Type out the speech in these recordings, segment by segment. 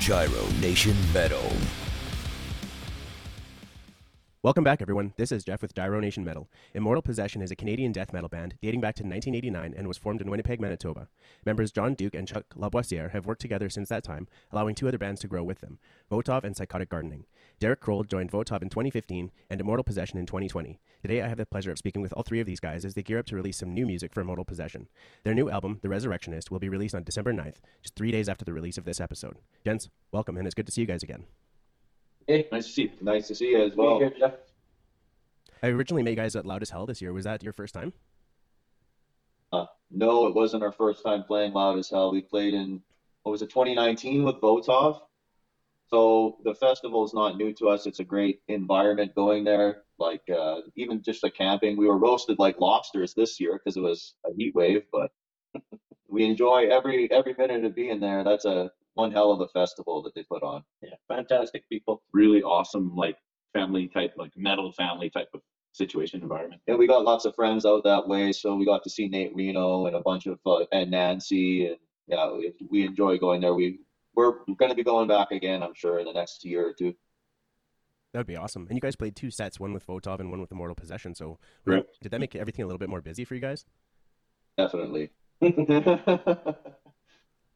Gyro Nation Metal. Welcome back, everyone. This is Jeff with Gyro Nation Metal. Immortal Possession is a Canadian death metal band dating back to 1989 and was formed in Winnipeg, Manitoba. Members John Duke and Chuck Laboissiere have worked together since that time, allowing two other bands to grow with them Votov and Psychotic Gardening. Derrick Kroll joined Votov in 2015 and Immortal Possession in 2020. Today, I have the pleasure of speaking with all three of these guys as they gear up to release some new music for Immortal Possession. Their new album, The Resurrectionist, will be released on December 9th, just three days after the release of this episode. Gents, welcome, and it's good to see you guys again. Hey, nice to see you. Nice to see you as well. Here, Jeff. I originally met you guys at Loud as Hell this year. Was that your first time? Uh, no, it wasn't our first time playing Loud as Hell. We played in, what was it, 2019 with Votov. So the festival is not new to us. It's a great environment going there. Like uh, even just the camping, we were roasted like lobsters this year because it was a heat wave, but we enjoy every every minute of being there. That's a one hell of a festival that they put on. Yeah, fantastic people. really awesome like family type like metal family type of situation environment And we got lots of friends out that way, so we got to see Nate Reno and a bunch of uh, and Nancy, and yeah, we, we enjoy going there. We we're going to be going back again, I'm sure, in the next year or two. That would be awesome. And you guys played two sets, one with Votov and one with Immortal Possession. So, Right. did that make everything a little bit more busy for you guys? Definitely.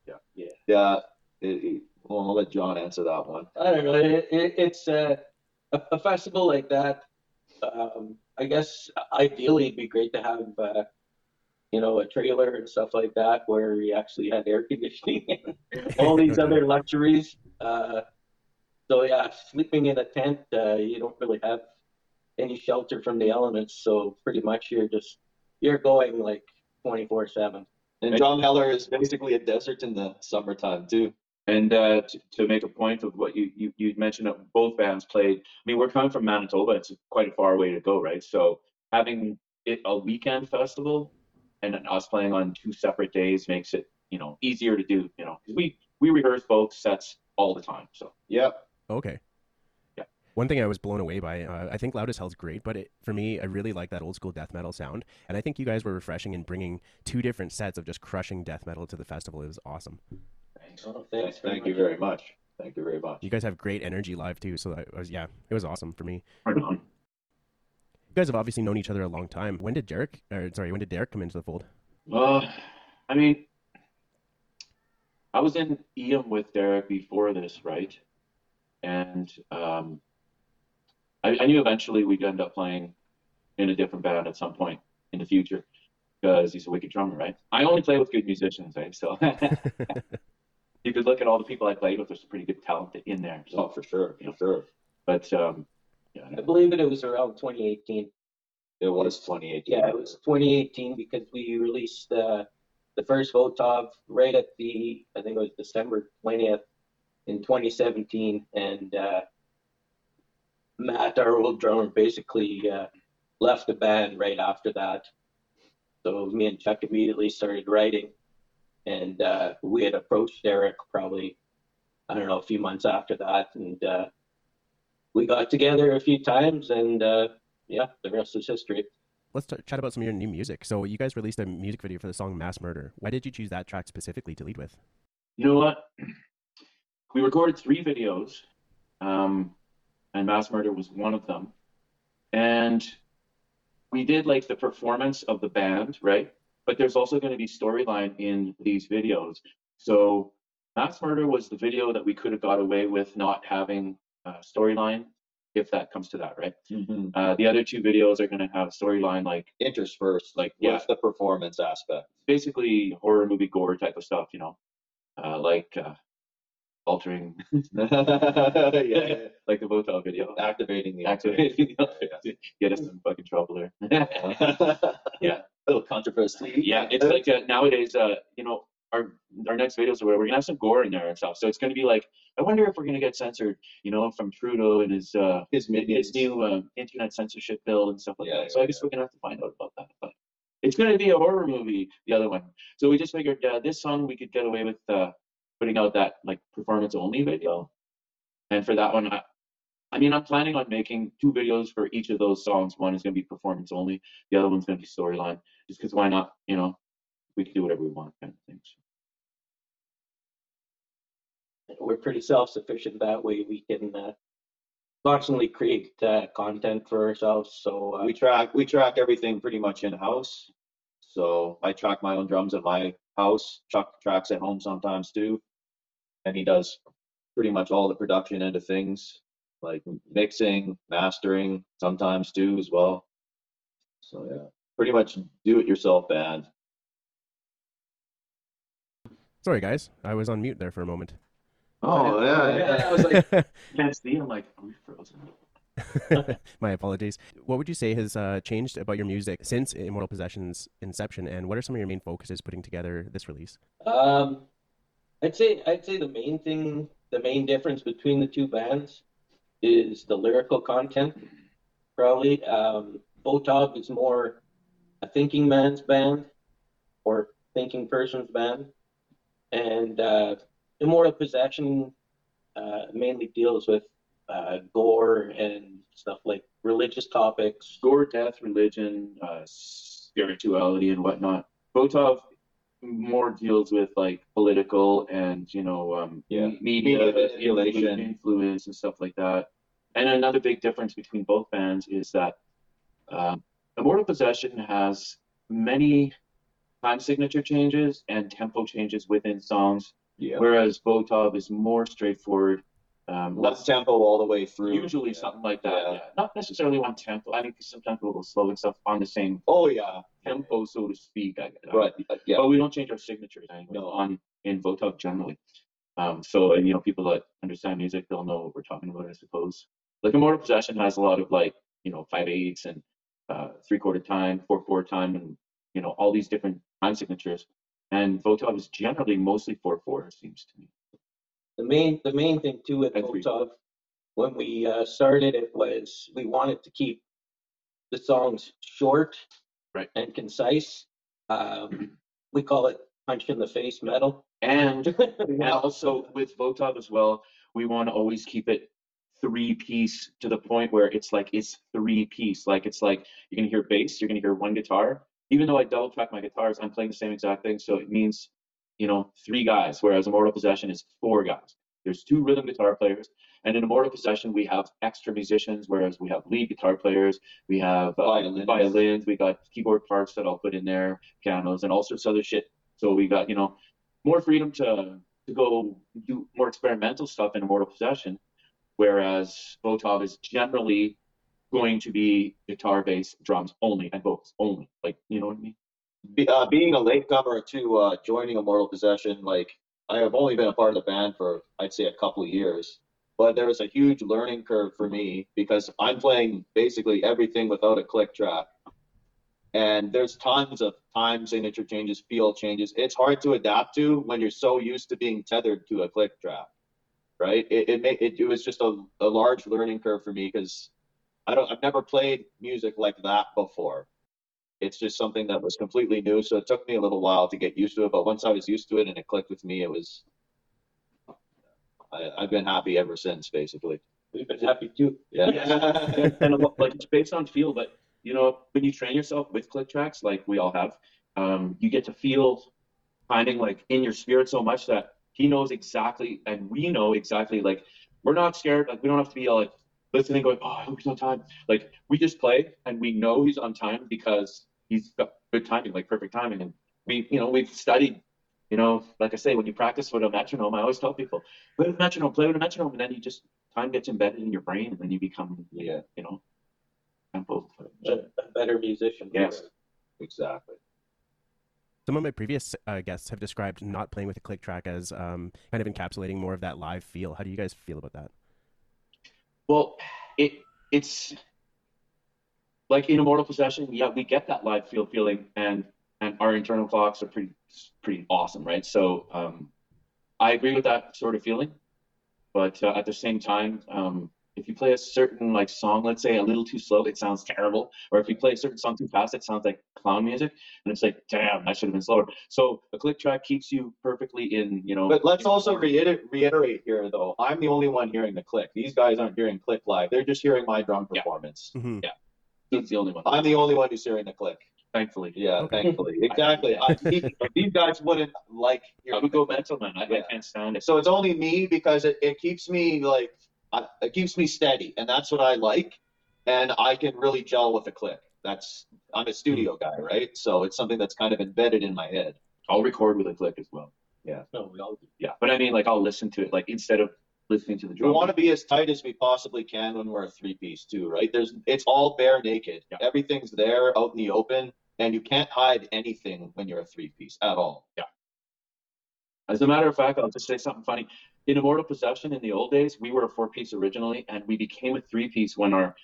Yeah. Yeah. Yeah. It, it, well, I'll let John answer that one. I don't know. It, it, it's uh, a, a festival like that. Um, I guess ideally it'd be great to have, uh, you know, a trailer and stuff like that where you actually had air conditioning and all these other luxuries. Uh, so yeah, sleeping in a tent, uh, you don't really have any shelter from the elements. So pretty much you're just you're going like 24 seven. And Drumheller is basically a desert in the summertime too. And uh, to, to make a point of what you, you you mentioned that both bands played i mean we're coming from manitoba it's quite a far way to go right so having it a weekend festival and us playing on two separate days makes it you know easier to do you know, because we we rehearse both sets all the time so Yep. Okay. Yeah. One thing I was blown away by, uh, I think Loud as Hell's great, but it, for me, I really like that old school death metal sound. And I think you guys were refreshing in bringing two different sets of just crushing death metal to the festival. It was awesing. Oh, Thank, thanks very thank you much. very much. Thank you very much. You guys have great energy live too. So that was, yeah, it was awesome for me. right on You guys have obviously known each other a long time. When did Derek, or sorry, when did Derek come into the fold? Uh, I mean, I was in EM with Derek before this, right? And um, I, I knew eventually we'd end up playing in a different band at some point in the future because he's a wicked drummer, right? I only play with good musicians, right? So you could look at all the people I played with. There's some pretty good talent in there. Oh, for sure, Yeah. for sure. but um, yeah, I believe it was around 2018. It was 2018. Yeah, it was 2018 because we released uh, the first Votov right at the, I think it was December 20th in 2017. And uh, Matt, our old drummer, basically uh, left the band right after that. So me and Chuck immediately started writing. And uh, we had approached Derek probably, I don't know, a few months after that. And uh, we got together a few times and uh, yeah, the rest is history. Let's t- chat about some of your new music. So you guys released a music video for the song Mass Murder. Why did you choose that track specifically to lead with? You know what? We recorded three videos, um, and Mass Murder was one of them. And we did like the performance of the band, right? But there's also going to be storyline in these videos. So Mass Murder was the video that we could have got away with not having a storyline, if that comes to that, right? Mhm. Uh, the other two videos are going to have storyline like Interspersed, Like, with yeah. the performance aspect. basically horror movie gore type of stuff, you know, uh, like uh, altering, yeah, like the Votel video. activating the Activating the outfit. Get us in fucking trouble there. yeah, a little controversy. yeah, it's like uh, nowadays, uh, you know, our our next videos or whatever, we're gonna have some gore in there and stuff. So it's gonna be like, I wonder if we're gonna get censored, you know, from Trudeau and his uh, his his new uh, internet censorship bill and stuff like Yeah, that. So I yeah, guess we're gonna have to find out about that. But it's gonna be a horror movie, the other one. So we just figured uh, this song we could get away with uh, putting out that like performance only video, and for that one, I, I mean, I'm planning on making two videos for each of those songs. One is gonna be performance only, the other one's gonna be storyline. Just because why not? You know, we can do whatever we want, kind of thing. So, we're pretty self-sufficient that way. We can uh, constantly create uh, content for ourselves. So uh, We track we track everything pretty much in house. So I track my own drums at my house. Chuck tracks at home sometimes too, and he does pretty much all the production end of things, like mixing, mastering, sometimes too as well. So yeah, pretty much do it yourself band. Sorry, guys, I was on mute there for a moment. Oh, yeah, yeah. I was like, can't see. I'm like, are we frozen? My apologies. What would you say has uh, changed about your music since Immortal Possession's inception, and what are some of your main focuses putting together this release? Um, I'd say I'd say the main thing, the main difference between the two bands is the lyrical content. Probably, um, Votov is more a thinking man's band or thinking person's band, and uh, Immortal Possession uh, mainly deals with uh, gore and stuff like religious topics. Gore, death, religion, uh, spirituality, and whatnot. Votov more deals with like political and you know um, Yeah. media, Media manipulation. influence and stuff like that. And another big difference between both bands is that um, Immortal Possession has many time signature changes and tempo changes within songs, Yeah, whereas Votov is more straightforward. Um, less tempo all the way through. usually Yeah. something like that. Yeah. Yeah. Not necessarily one tempo. I mean, sometimes we'll slow and stuff on the same Oh yeah, tempo, so to speak. I, I- right. uh, Yeah, But we don't change our signatures anyway No. on in Votov generally. Um, so and, you know, people that understand music, they'll know what we're talking about, I suppose. Like Immortal Possession has a lot of like, you know, five eighths and uh, three quarter time, four four time, and you know, all these different time signatures. And Votov is generally mostly four four, it seems to me. The main the main thing too with. Votov, when we uh, started it was we wanted to keep the songs short Right. and concise. Um, we call it punch in the face metal. And And also with Votov as well, we want to always keep it three piece to the point where it's like it's three piece. Like it's like you're gonna hear bass, you're gonna hear one guitar. Even though I double track my guitars, I'm playing the same exact thing. So it means, you know, three guys, whereas Immortal Possession is four guys. There's two rhythm guitar players, and in Immortal Possession we have extra musicians, whereas we have lead guitar players, we have uh, Violins. violins, we got keyboard parts that I'll put in there, pianos, and all sorts of other shit. So we got, you know, more freedom to to go do more experimental stuff in Immortal Possession, whereas Votov is generally going to be guitar, bass, drums only, and vocals only. Like, you know what I mean? Be, uh, being a latecomer to uh, joining Immortal Possession, like I have only been a part of the band for I'd say a couple of years, but there was a huge learning curve for me because I'm playing basically everything without a click track, and there's tons of time signature changes, feel changes. It's hard to adapt to when you're so used to being tethered to a click track, right? It it, it, it was just a, a large learning curve for me because I don't I've never played music like that before it's just something that was completely new. So it took me a little while to get used to it. But once I was used to it and it clicked with me, it was. I, I've been happy ever since, basically. We've been happy too. Yeah. and, and lot, like it's based on feel, but you know, when you train yourself with click tracks, like we all have, um, you get to feel finding like in your spirit so much that he knows exactly and we know exactly like we're not scared, like we don't have to be like listening going, Oh, I hope he's on time. Like we just play and we know he's on time because he's got good timing, like perfect timing. And we you know, we've studied you know, like I say, when you practice with a metronome, I always tell people, play with a metronome, play with a metronome, and then you just time gets embedded in your brain, and then you become, Yeah. you know, tempo. A, a better musician. Yes. exactly. Some of my previous uh, guests have described not playing with a click track as um, kind of encapsulating more of that live feel. How do you guys feel about that? Well, it it's like in Immortal Possession, yeah, we get that live feel feeling, and and our internal clocks are pretty pretty awesome, right? So um, I agree with that sort of feeling, but uh, at the same time, um, if you play a certain like song, let's say a little too slow, it sounds terrible. Or if you play a certain song too fast, it sounds like clown music, and it's like, damn, that should have been slower. So a click track keeps you perfectly in, you know. But let's also reiter- reiterate here, though. I'm the only one hearing the click. These guys aren't hearing click live. They're just hearing my drum Yeah. performance. hmm He's the only one. I'm the only one who's hearing the click. thankfully. Yeah, Okay. thankfully, exactly. I, he- these guys wouldn't like I your would go mental, man. I, I can't stand it. So it's only me because it, it keeps me like I, it keeps me steady, and that's what I like. And I can really gel with a click. That's I'm a studio hmm. guy, right? So it's something that's kind of embedded in my head. I'll record with a click as well. Yeah. No, we all do. Yeah, but I mean, like I'll listen to it, like instead of listening to the We want to be as tight as we possibly can when we're a three piece too, right? There's it's all bare naked. Yeah. Everything's there out in the open, and you can't hide anything when you're a three piece at all. Yeah. As a matter of fact, I'll just say something funny. In Immortal Possession, in the old days, we were a four piece originally, and we became a three piece when our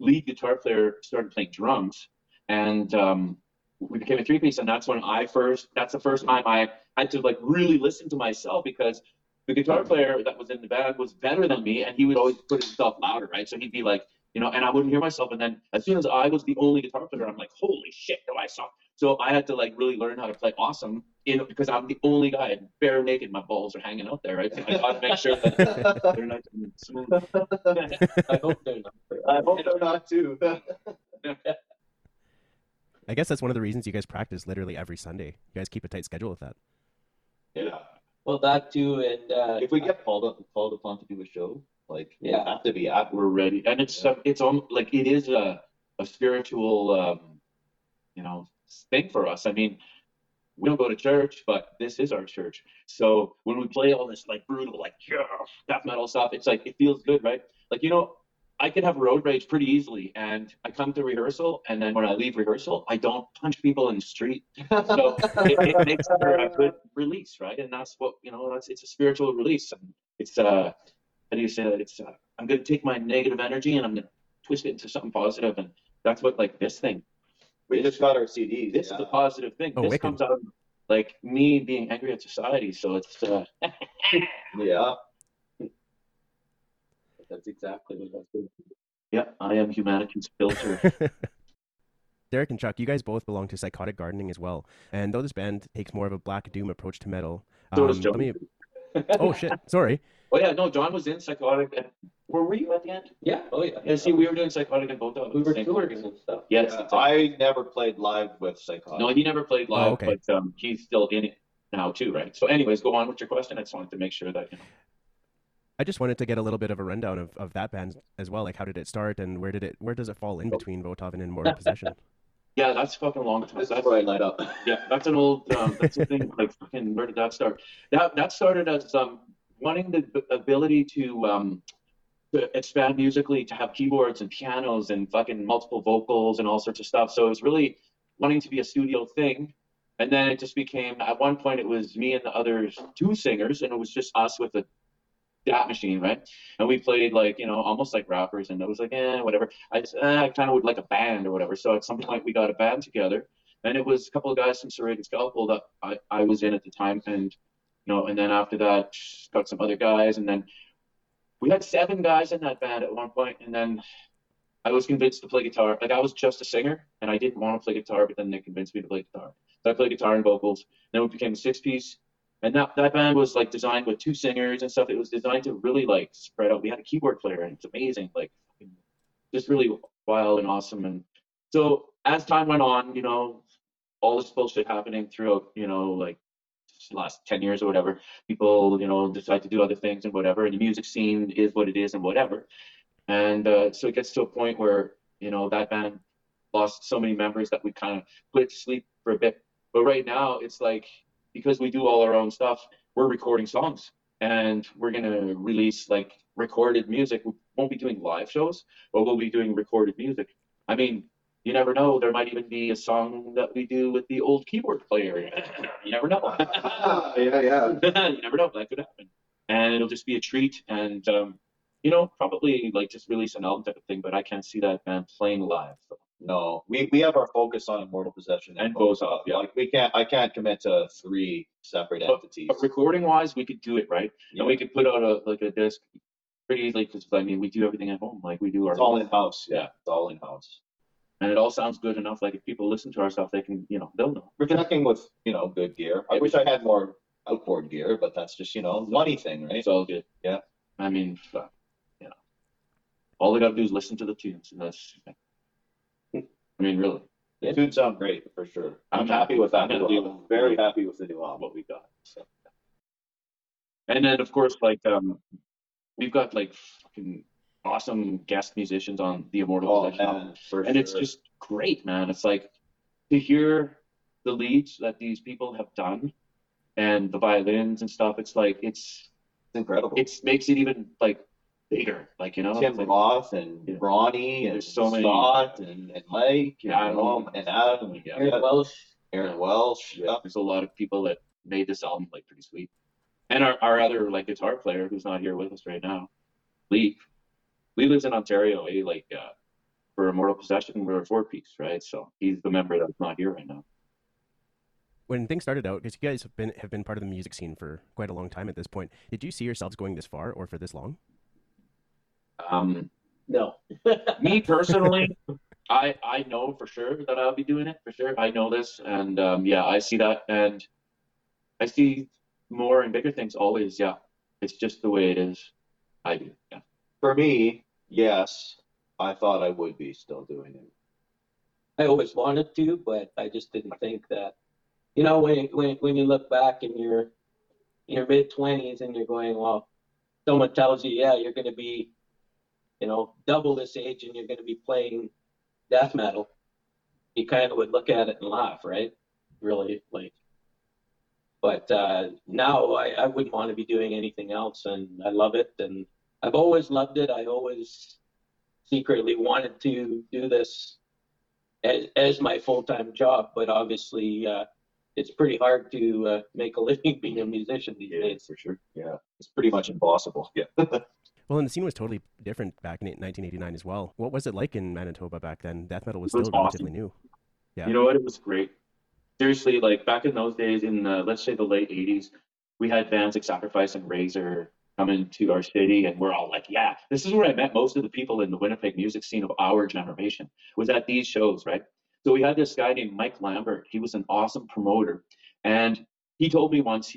lead guitar player started playing drums. And um, we became a three piece, and that's when I first, that's the first time I had to like really listen to myself because the guitar player that was in the band was better than me, and he would always put himself louder, right? So he'd be like, you know, and I wouldn't hear myself. And then as soon as I was the only guitar player, I'm like, holy shit, do I suck? So I had to like really learn how to play awesome, you know, because I'm the only guy, and bare naked, my balls are hanging out there, right? So I got to make sure that they're nice and smooth. I hope they're not. I hope they're not too. I guess that's one of the reasons you guys practice literally every Sunday. You guys keep a tight schedule with that. yeah. Well, that too, and uh, If we get called up, called upon to do a show, like we Yeah. have to be at. We're ready, and it's uh, it's um, like it is a a spiritual, um, you know, thing for us. I mean, we don't go to church, but this is our church. So when we play all this like brutal, like yeah, death metal stuff, it's like it feels good, right? Like you know, I can have road rage pretty easily, and I come to rehearsal, and then when I leave rehearsal, I don't punch people in the street. So it, it makes for a good release, right? And that's what you know. That's it's a spiritual release, and it's uh, how do you say that? It's uh, I'm gonna take my negative energy and I'm gonna twist it into something positive, and that's what like this thing. We just got our CDs. This is yeah. the positive thing. Oh, this wicked. comes out of like me being angry at society. So it's uh, Yeah. That's exactly what I was doing. yeah, I am humanity's filter. Derek and Chuck, you guys both belong to Psychotic Gardening as well. And though this band takes more of a black doom approach to metal, So does um, John. let me. Oh shit! Sorry. oh yeah, no, John was in psychotic. And where were you at the end? Yeah. Oh yeah. Yeah, see, we were doing psychotic and both of we were same touring and stuff. Yes, Yeah. I never played live with Psychotic. No, he never played live, Oh, okay. but um, he's still in it now too, right? So, anyways, go on with your question. I just wanted to make sure that you know. I just wanted to get a little bit of a rundown of, of that band as well. Like, how did it start, and where did it where does it fall in between Votov and Immortal Possession? Yeah, that's fucking long time. This is That's, where I light up. yeah, that's an old. Um, that's the thing. Like, fucking, where did that start? That that started as um wanting the b- ability to um to expand musically, to have keyboards and pianos and fucking multiple vocals and all sorts of stuff. So it was really wanting to be a studio thing. And then it just became at one point it was me and the other two singers, and it was just us with a DAT machine, right? And we played like, you know, almost like rappers, and it was like, eh, whatever. I eh, I kind of would like a band or whatever. So at some point we got a band together, and it was a couple of guys from Serrated Scalpel that I, I was in at the time, and you know, and then after that got some other guys, and then we had seven guys in that band at one point, and then I was convinced to play guitar. Like I was just a singer, and I didn't want to play guitar, but then they convinced me to play guitar. So I played guitar and vocals. Then we became a six piece. And that, that band was like designed with two singers and stuff. It was designed to really like spread out. We had a keyboard player and it's amazing. Like just really wild and awesome. And so as time went on, you know, all this bullshit happening throughout, you know, like last 10 years or whatever, people, you know, decide to do other things and whatever. And the music scene is what it is and whatever. And uh, so it gets to a point where, you know, that band lost so many members that we kind of put it to sleep for a bit. But right now, it's like because we do all our own stuff, we're recording songs and we're gonna release like recorded music. We won't be doing live shows, but we'll be doing recorded music. I mean, you never know. There might even be a song that we do with the old keyboard player. You never know. yeah, yeah. you never know. That could happen. And it'll just be a treat. And, um, you know, probably like just release an album type of thing, but I can't see that band playing live. So. No, we, we have our focus on Immortal Possession And Votov, yeah. Like we can't, I can't commit to three separate But- entities. But recording wise, we could do it, right? Yeah. And we could put out a like a disc pretty easily because I mean we do everything at home, like we do our It's all in house. Yeah. Yeah, it's all in house. and it all sounds good enough. Like if people listen to our stuff, they can you know they'll know. We're connecting with you know good gear. I wish I had more outboard gear, but that's just you know money thing, right? It's all good. Yeah. I mean, fuck, you know, all they gotta do is listen to the tunes, and that's. I mean, really. The tunes sound great for sure. I'm happy with that. I'm. Very happy with the new album. what we got. So. And then of course, like um, we've got like fucking awesome guest musicians on the Immortal Oh Possession man, and it's just great, man. It's like to hear the leads that these people have done and the violins and stuff. It's like it's it's incredible. It makes it even like bigger, like you know. Tim it's like, Roth and Yeah. Ronnie and There's so many- Scott and, and Mike and Adam. Adam and Adam and Yeah. Aaron Welsh. Aaron Welsh. Yeah. there's a lot of people that made this album like pretty sweet. And our, our other like guitar player who's not here with us right now, Lee. Lee lives in Ontario, eh? Like uh, for Immortal Possession, we're a four piece, right? So he's the member that's not here right now. When things started out, because you guys have been have been part of the music scene for quite a long time at this point, did you see yourselves going this far or for this long? Um, No. me personally, I I know for sure that I'll be doing it for sure. I know this, and um, yeah, I see that, and I see more and bigger things always. Yeah, it's just the way it is. I do. Yeah. For me, yes, I thought I would be still doing it. I always wanted to, but I just didn't think that. You know, when when when you look back in your in your mid twenties and you're going, well, someone tells you, yeah, you're going to be, you know, double this age and you're going to be playing death metal. You kind of would look at it and laugh, right? Really, like. But uh, now I, I wouldn't want to be doing anything else, and I love it, and I've always loved it. I always secretly wanted to do this as, as my full-time job, but obviously uh, it's pretty hard to uh, make a living being a musician these days. for sure. Yeah. It's pretty much impossible. Yeah. Well, and the scene was totally different back in 1989 as well. What was it like in Manitoba back then? Death metal was was still relatively new. Yeah. You know what? It was great. Seriously, like back in those days, in uh, let's say the late '80s, we had bands like Sacrifice and Razor coming to our city, and we're all like, "Yeah, this is where I met most of the people in the Winnipeg music scene of our generation." Was at these shows, right? So we had this guy named Mike Lambert. He was an awesome promoter, and he told me once.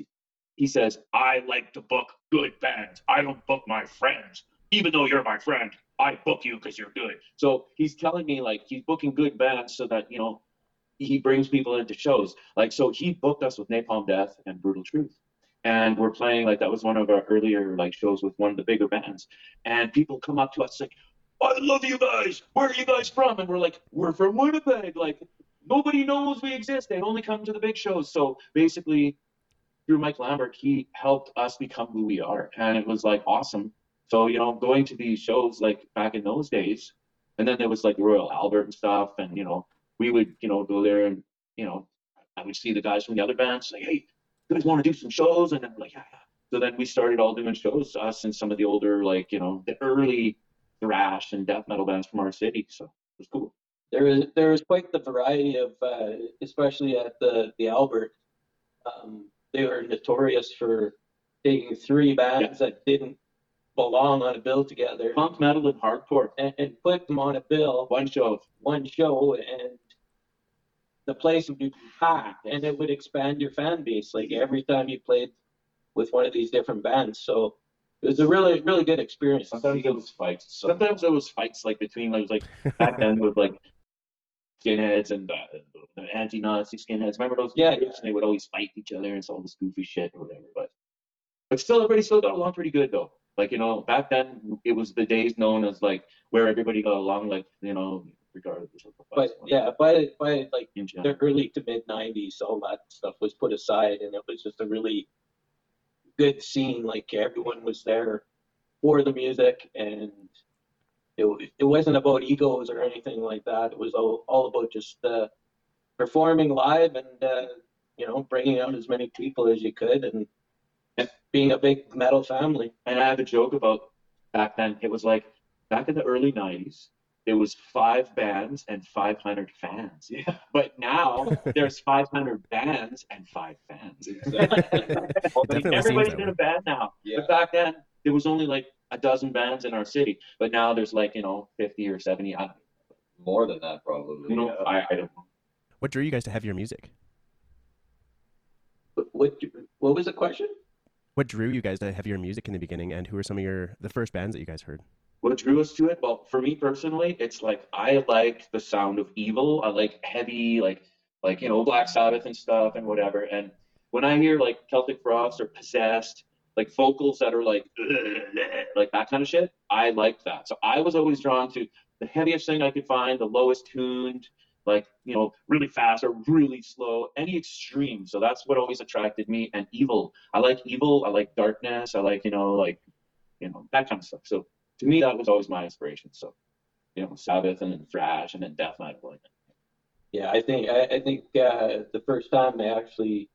He, says, "I like to book good bands. I don't book my friends, even though you're my friend. I book you because you're good." So he's telling me like he's booking good bands so that you know he brings people into shows. Like so he booked us with Napalm Death and Brutal Truth. And we're playing like that was one of our earlier like shows with one of the bigger bands. And people come up to us like, I love you guys. Where are you guys from? And we're like, we're from Winnipeg. Like nobody knows we exist. They only come to the big shows. So basically through Mike Lambert, he helped us become who we are. And it was like awesome. So, you know, going to these shows like back in those days, and then there was like Royal Albert and stuff, and you know, we would, you know, go there and, you know, I would see the guys from the other bands like, hey, you guys want to do some shows? And then like, yeah, yeah. So then we started all doing shows, us and some of the older, like, you know, the early thrash and death metal bands from our city. So it was cool. There is there is quite the variety of, uh, especially at the the Albert. Um, they were notorious for taking three bands that didn't belong on a bill together Punk metal and hardcore. and, and put them on a bill One show. one show and the place would be packed and it would expand your fan base like every time you played with one of these different bands so it was a really really good experience Sometimes it was fights. Sometimes there was fights like between like like back then with like skinheads and uh, the anti-Nazi skinheads. Remember those? Yeah? And they would always fight each other and all this goofy shit or whatever. But but still, everybody still got along pretty good though. Like you know, back then it was the days known as like where everybody got along. Like you know, regardless of the but yeah by by like the early to mid 90s all that stuff was put aside and it was just a really good scene like everyone was there for the music and it, it wasn't about egos or anything like that it was all, all about just uh, performing live and uh, you know bringing out as many people as you could and, and being a big metal family And I have a joke about back then. It was like back in the early '90s. There was five bands and 500 fans. Yeah. But now there's 500 bands and five fans. definitely seems Everybody's that in way. a band now. Yeah. But back then there was only like a dozen bands in our city. But now there's like you know 50 or 70. I, More than that, probably. you know, yeah. I, I don't know. What drew you guys to have your music? what what, what was the question What drew you guys to have your music in the beginning, and who were some of your the first bands that you guys heard? what drew us to it? Well, for me personally, it's like I like the sound of evil. I like heavy, like like you know Black Sabbath and stuff and whatever. And when I hear like Celtic Frost or Possessed, like vocals that are like like that kind of shit, I like that. So I was always drawn to the heaviest thing I could find, the lowest tuned, like you know really fast or really slow, any extreme. So that's what always attracted me. And evil, I like evil. I like darkness. I like you know like you know that kind of stuff. So to me, that was always my inspiration. So, you know, Sabbath and then thrash and then death metal. Yeah, I think I, I think uh, the first time I actually,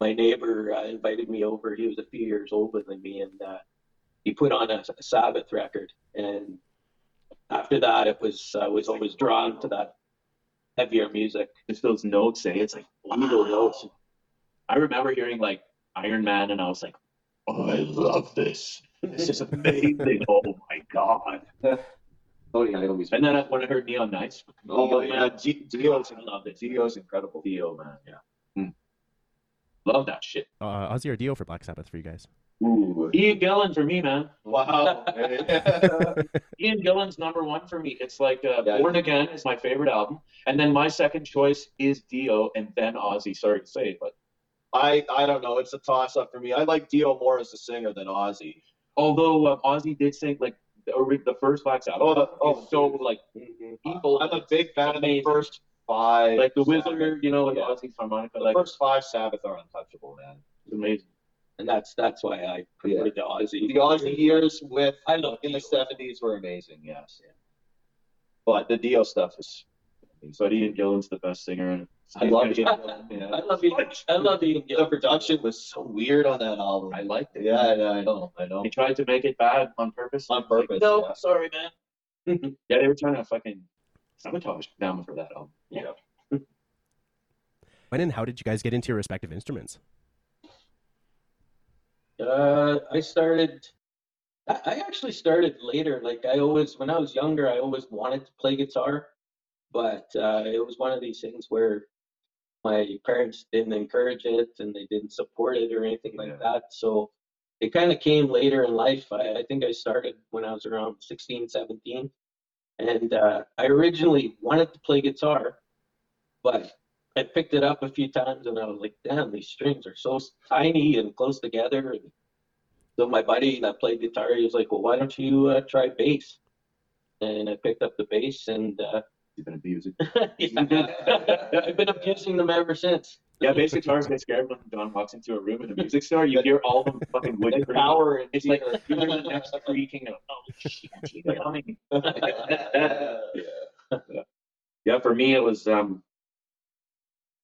my neighbor uh, invited me over. He was a few years older than me, and uh, he put on a, a Sabbath record. And after that, it was I was always drawn to that heavier music. Just those notes, eh? It's like evil notes. I remember hearing like Iron Man, and I was like, oh, I love this. This is amazing. oh my god. Oh yeah, I always. And then I, when I heard Neon Knights, Oh Dio, yeah, man, G- Dio's, I love it. Dio's incredible. Dio, man, yeah. Love that shit. Uh, Ozzy or Dio for Black Sabbath for you guys? Ooh. Ian Gillan for me, man. Wow. Ian Gillan's number one for me. It's like uh, Yeah. Born Again is my favorite album, and then my second choice is Dio, and then Ozzy. Sorry to say, but I I don't know. It's a toss up for me. I like Dio more as a singer than Ozzy. although uh, Ozzy did sing like the, the first Black Sabbath, Oh, the- oh, so like evil. I'm a big fan of the first five. like the Sabbath. Wizard, you know, like Yeah. Ozzy's harmonica, The like first five Sabbath are untouchable, man. it's amazing. and that's that's why I prefer the Ozzy. The Ozzy years with I love in the seventies were amazing. Yes. But the Dio stuff is. But Ian Gillan's the best singer, and I love it. I Yeah. love you. I love you. The production was so weird on that album. I liked it. Yeah, yeah, I know, I know. They tried to make it bad on purpose. On purpose, no, yeah. sorry, man. yeah, they were trying to fucking sabotage them for that album. Yeah. When and how did you guys get into your respective instruments? Uh, I started. I actually started later. Like I always, when I was younger, I always wanted to play guitar, but uh, it was one of these things where my parents didn't encourage it and they didn't support it or anything like that. So it kind of came later in life. I, I think I started when I was around 16, 17. And uh, I originally wanted to play guitar, but I picked it up a few times and I was like, damn, these strings are so tiny and close together. And so my buddy that played guitar, he was like, well, why don't you uh, try bass? And I picked up the bass and uh, You've been abusing. yeah, I've been abusing them ever since. Yeah, bass guitars get scared when John walks into a room in a music store. You hear all the fucking wood And power and It's like you hear the next creaking. Of, oh shit, he's coming. Yeah, for me it was. um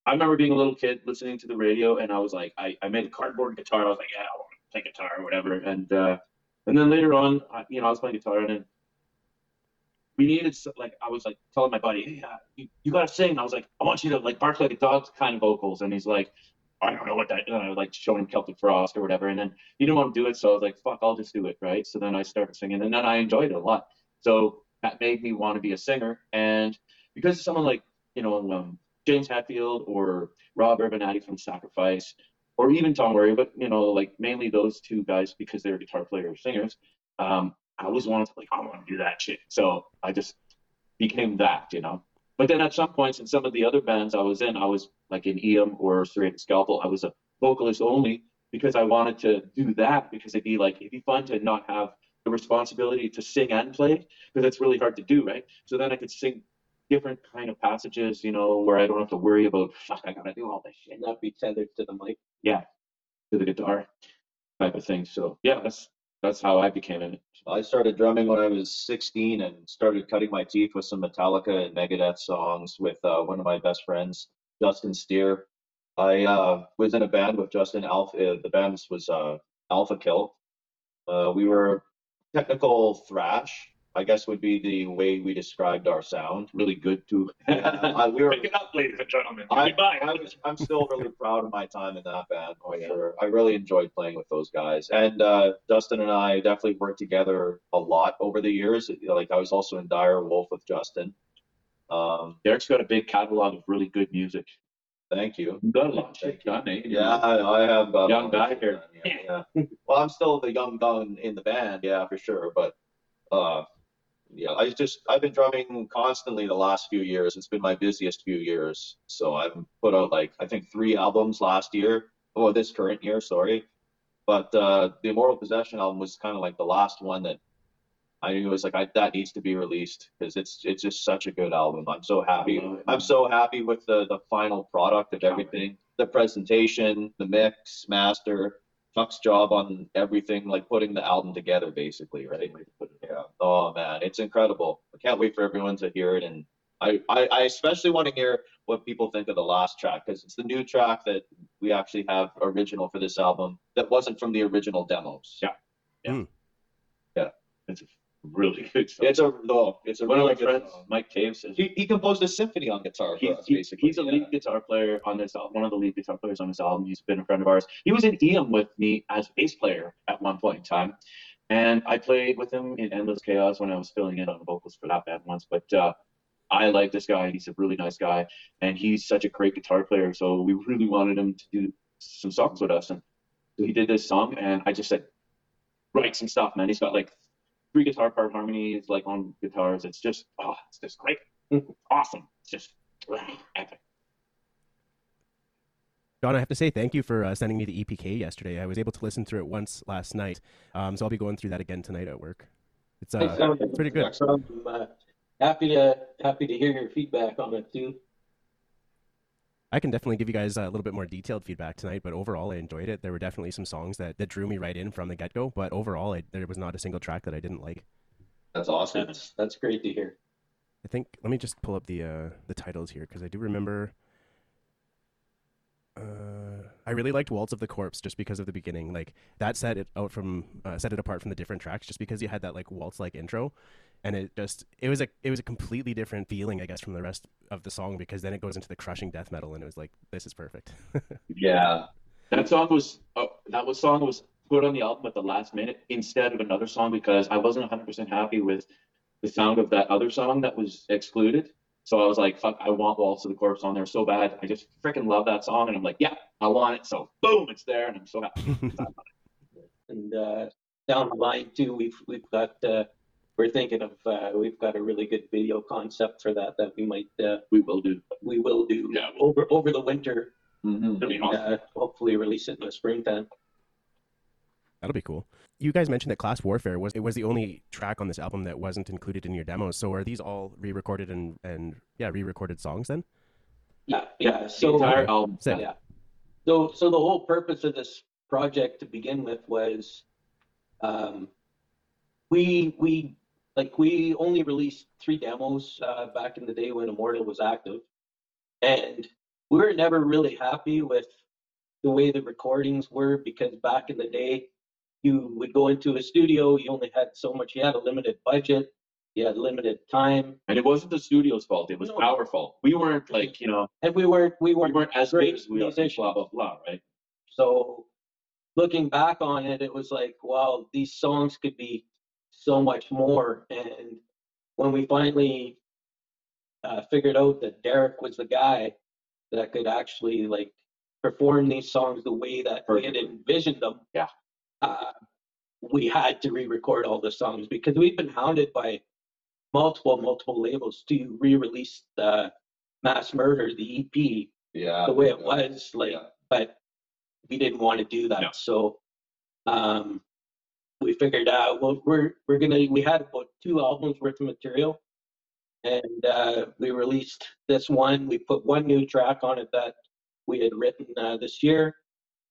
I remember being a little kid listening to the radio, and I was like, I, I made a cardboard guitar. I was like, yeah, I want to play guitar or whatever. And uh, and then later on, I, you know, I was playing guitar, and then we needed like I was like telling my buddy, hey, uh, you, you gotta sing. I was like, I want you to like bark like a dog kind of vocals, and he's like. I don't know what that, and I was like showing Celtic Frost or whatever, and then he didn't want to do it, so I was like, "Fuck, I'll just do it." Right. So then I started singing, and then I enjoyed it a lot. So that made me want to be a singer, and because someone like you know um, James Hetfield or Rob Urbinati from Sacrifice, or even Tom Murray, but you know like mainly those two guys because they're guitar players, singers. Um, I always wanted to like I want to do that shit, so I just became that, you know. But then at some points in some of the other bands I was in, I was like in EM or Serrated Scalpel, I was a vocalist only because I wanted to do that because it'd be like it'd be fun to not have the responsibility to sing and play because it's really hard to do, right? So then I could sing different kind of passages, you know, where I don't have to worry about fuck, I gotta do all this shit not be tethered to the mic. Yeah, to the guitar type of thing. So yeah, that's that's how I became it. I started drumming when I was 16 and started cutting my teeth with some Metallica and Megadeth songs with uh, one of my best friends, Justin Steer. I uh, was in a band with Justin Alpha. Uh, the band was uh, Alpha Kill. Uh, we were technical thrash, I guess would be the way we described our sound. Really good too. I- we were- Pick it up, ladies and gentlemen. I, Goodbye. I was, I'm still really proud of my time in that band for sure. I really enjoyed playing with those guys. And uh, Justin and I definitely worked together a lot over the years. Like I was also in Dire Wolf with Justin. Um, Derek's got a big catalog of really good music. thank you. You got a lot of done, eh? Yeah, I, I have uh, Young guy here. Yeah, yeah. Well, I'm still the young gun in the band, yeah, for sure. But Uh, yeah, I just I've been drumming constantly the last few years. It's been my busiest few years. So I've put out like I think three albums last year. Oh, this current year, sorry. But uh, the Immortal Possession album was kind of like the last one that I knew was like I, that needs to be released because it's it's just such a good album. I'm so happy. I love it. I'm so happy with the the final product of everything, the presentation, the mix, master, Chuck's job on everything, like putting the album together, basically, right? Yeah. Oh man, it's incredible. I can't wait for everyone to hear it, and I I, I especially want to hear what people think of the last track because it's the new track that we actually have original for this album that wasn't from the original demos. Yeah. Hmm. It's a really good song. It's a no, it's a One of my good friends, song. Mike Cave, says He, he composed a symphony on guitar for He's, us, he- basically. he's a lead guitar player on this album, one of the lead guitar players on this album. He's been a friend of ours. He was in EM with me as bass player at one point in time. And I played with him in Endless Chaos when I was filling in on the vocals for that band once. But uh, I like this guy. He's a really nice guy. And he's such a great guitar player. So we really wanted him to do some songs with us. And so he did this song. And I just said, write some stuff, man. He's got like three guitar part harmonies, like on guitars. It's just, oh, it's just great. awesome. It's just epic. John, I have to say thank you for uh, sending me the EPK yesterday. I was able to listen through it once last night, um, so I'll be going through that again tonight at work. It's uh, Sam. it's pretty good. I'm uh, happy to happy to hear your feedback on it too. I can definitely give you guys a little bit more detailed feedback tonight, but overall I enjoyed it. There were definitely some songs that, that drew me right in from the get go, but overall I, there was not a single track that I didn't like. That's awesome. That's that's great to hear. I think let me just pull up the uh, the titles here because I do remember. Uh, I really liked Waltz of the Corpse just because of the beginning. Like that set it out from uh, set it apart from the different tracks, just because you had that like waltz like intro, and it just it was a it was a completely different feeling, I guess, from the rest of the song because then it goes into the crushing death metal, and it was like this is perfect. Yeah. That song was uh, that was song was put on the album at the last minute instead of another song because I wasn't 100% happy with the sound of that other song that was excluded. So I was like, fuck, I want Waltz of the Corpse on there so bad. I just freaking love that song. And I'm like, yeah, I want it. So boom, it's there. And I'm so happy. And uh, down the line too, we've we've got uh, we're thinking of uh, we've got a really good video concept for that that we might uh, we will do. we will do Yeah. over over the winter. hmm It'll be and, awesome. uh, hopefully release it in the springtime. That'll be cool. You guys mentioned that Class Warfare was it was the only track on this album that wasn't included in your demos. So are these all re-recorded and and yeah, re-recorded songs then? Yeah, yeah. The entire album. Sick. Yeah. So, so the whole purpose of this project to begin with was, um, we we like we only released three demos uh, back in the day when Immortal was active, and we were never really happy with the way the recordings were because back in the day, you would go into a studio, you only had so much, you had a limited budget, you had limited time, And it wasn't the studio's fault. It was No. our fault. We weren't like, you know, and we weren't we we weren't weren't as great as we are. musicians. Blah, blah, blah, right? So looking back on it, it was like, wow, these songs could be so much more. And when we finally uh, figured out that Derek was the guy that could actually like perform these songs the way that we had envisioned them, Yeah. uh, we had to re-record all the songs because we've been hounded by multiple, multiple labels to re-release the Mass Murder, the EP, Yeah. the way it was, like, Yeah. but we didn't want to do that. No. So, um, we figured out, well, we're, we're gonna, we had about two albums worth of material and, uh, we released this one. We put one new track on it that we had written, uh, this year.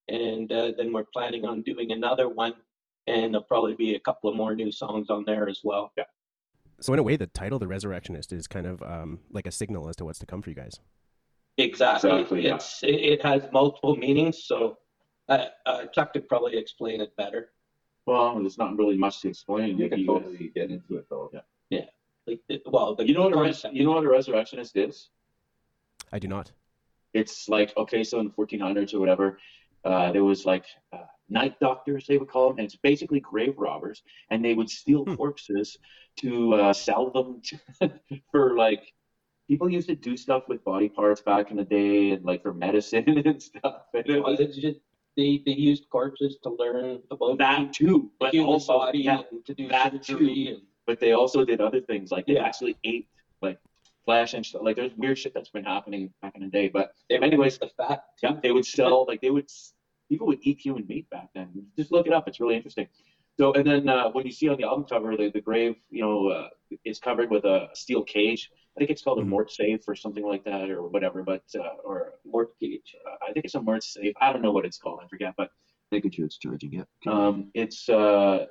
And, uh, then we're planning on doing another one and there'll probably be a couple of more new songs on there as well. yeah So in a way, the title, "The Resurrectionist," is kind of um, like a signal as to what's to come for you guys. Exactly. Exactly, yeah. It's, it, it has multiple meanings. So, uh, uh, Chuck could probably explain it better. Well, there's not really much to explain. You If can you- totally get into it though. Yeah. Like, it- well, the You know what a res- you know what a resurrectionist is? I do not. It's like okay, so in the 1400s or whatever, uh, there was like uh, night doctors they would call them, and it's basically grave robbers, and they would steal Hmm. corpses to uh, sell them to, for like people used to do stuff with body parts back in the day, and like for medicine and stuff. And it Well, was it's just they, they used corpses to learn about that too, but human also body yeah, and to do that surgery too. and but they also did other things like they Yeah. actually ate like flesh and stuff. Like there's weird shit that's been happening back in the day. But They anyways, the fat. yeah, they would sell like they would people would eat human meat back then. Just look it up; it's really interesting. So, and then uh, when you see on the album cover, the, the grave, you know, uh, is covered with a steel cage. I think it's called a Mhm. mortsafe or something like that, or whatever. But uh, or Mortgage. uh, I think it's a mortsafe. I don't know what it's called. I forget. But I think it's charging, yeah. um, it's uh,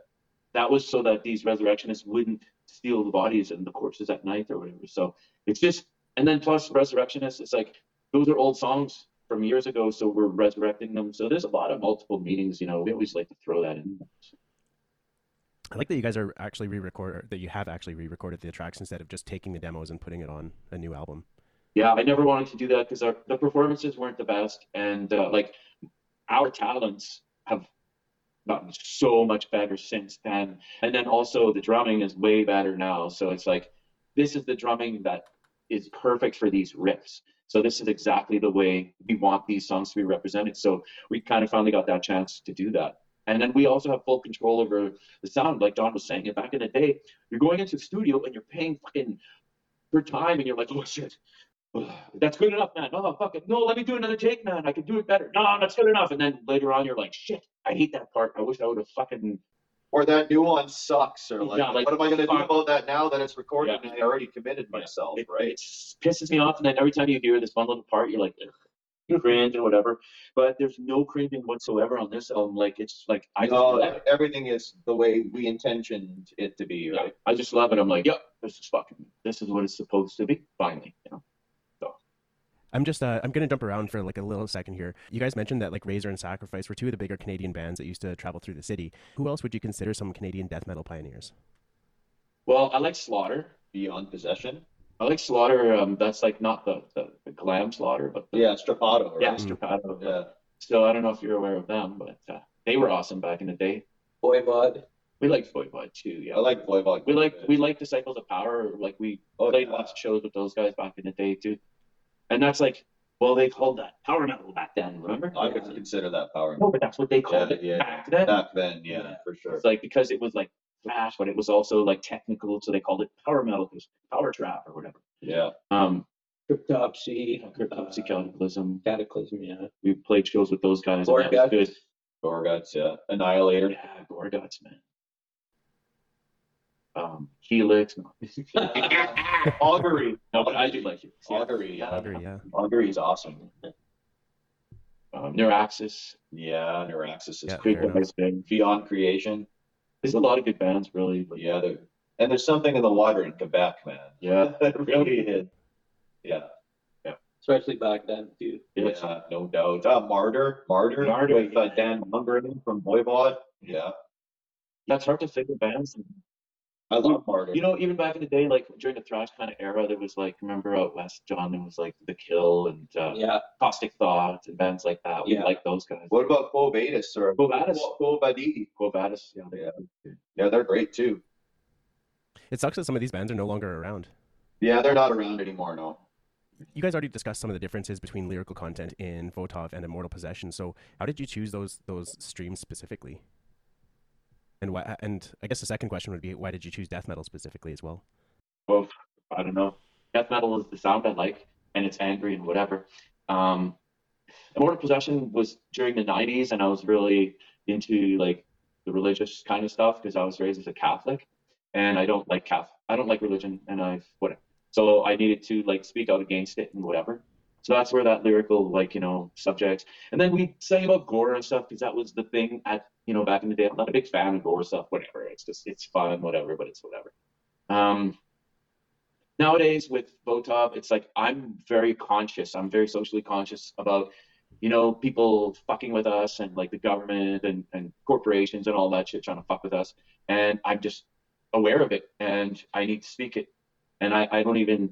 that was so that these resurrectionists wouldn't steal the bodies and the corpses at night or whatever. So it's just, and then plus resurrectionists, it's like those are old songs from years ago, so we're resurrecting them. So there's a lot of multiple meanings. You know, we always like to throw that in. I like that you guys are actually re-record that you have actually re-recorded the tracks instead of just taking the demos and putting it on a new album. Yeah, I never wanted to do that because the performances weren't the best, and uh, like our talents have gotten so much better since then. And then also the drumming is way better now. So it's like this is the drumming that is perfect for these riffs. So this is exactly the way we want these songs to be represented. So we kind of finally got that chance to do that. And then we also have full control over the sound, like Don was saying. And back in the day, you're going into the studio and you're paying fucking for time, and you're like, oh shit, that's good enough, man. Oh fuck it, no, let me do another take, man. I can do it better. No, that's good enough. And then later on, you're like, shit, I hate that part. I wish I would have fucking Or that new one sucks, or like, Yeah, like, what am I gonna do about that now that it's recorded Yeah. and I already committed myself, it, right? it pisses me off. And then every time you hear this one little part, you're like, Ugh, cringe and whatever. But there's no cringing whatsoever on this album. Like it's like I just No, love it. everything is the way we intentioned it to be, Yeah. I just love it. I'm like, yep, this is fucking, this is what it's supposed to be. Finally, you know. So, I'm just uh, I'm gonna jump around for like a little second here. You guys mentioned that like Razor and Sacrifice were two of the bigger Canadian bands that used to travel through the city. Who else would you consider some Canadian death metal pioneers? Well, I like Slaughter. Beyond possession. I like Slaughter. Um, that's like not the, the, the glam Slaughter, but the, Yeah, Strappado, right? yeah, Strappado. Yeah. So I don't know if you're aware of them, but uh, they were awesome back in the day. Voivod. We liked Voivod too. Yeah, I like Voivod. we like we like Disciples of Power. Like we Oh, played yeah. lots of shows with those guys back in the day too. And that's like, well, they called that power metal back then. Remember? I would consider that power. No, but that's what they called Yeah, it yeah. back then. Back then, yeah, Yeah. for sure. It's like because it was like thrash, but it was also like technical, so they called it power metal because power trap or whatever. Yeah. Um, Cryptopsy. Cryptopsy uh, Cataclysm. Cataclysm, yeah. We played shows with those guys. and that was Gorguts. good. Gorguts, yeah. Annihilator. Yeah, Gorguts, man. Um, Helix. No. Augury. No, but I do like it. Augury, yeah. Augury, yeah. Augury is awesome. Um, Neuraxis. Yeah, Neuraxis is Yeah, great. fair. Beyond Creation. There's a lot of good bands, really. But Yeah, there. And there's something in the water in Quebec, man. yeah, really is. Yeah. Especially back then, too. yeah. Yeah, no doubt. Uh, Martyr, Martyr, Martyr, with uh, yeah. Dan Mongrain from Voivod. Yeah, That's hard to figure bands. I love Martyr. You know, even back in the day, like during the thrash kind of era, there was like, remember out west, John, there was like The Kill and uh, Yeah. Caustic Thought and bands like that. We Yeah. like those guys. what about Quo Vadis or Quo Vadis. Quo Vadis? Quo Vadis? Yeah, they- Yeah. Yeah, they're great too. It sucks that some of these bands are no longer around. Yeah, they're not around anymore, no. You guys already discussed some of the differences between lyrical content in Votov and Immortal Possession. So, how did you choose those those streams specifically? And why? And I guess the second question would be, why did you choose death metal specifically as well? well, I don't know. Death metal is the sound I like, and it's angry and whatever. Um, Immortal Possession was during the '90s, and I was really into like the religious kind of stuff because I was raised as a Catholic, and I don't like Catholic. I don't like religion, and I've whatever. So I needed to like speak out against it and whatever. So that's where that lyrical, like you know, subjects. And then we sang about gore and stuff because that was the thing at you know back in the day. I'm not a big fan of gore stuff, whatever. It's just it's fun, whatever, but it's whatever. Um, nowadays with Votov, it's like I'm very conscious. I'm very socially conscious about, you know, people fucking with us and like the government and, and corporations and all that shit trying to fuck with us. And I'm just aware of it and I need to speak it. And I, I don't even,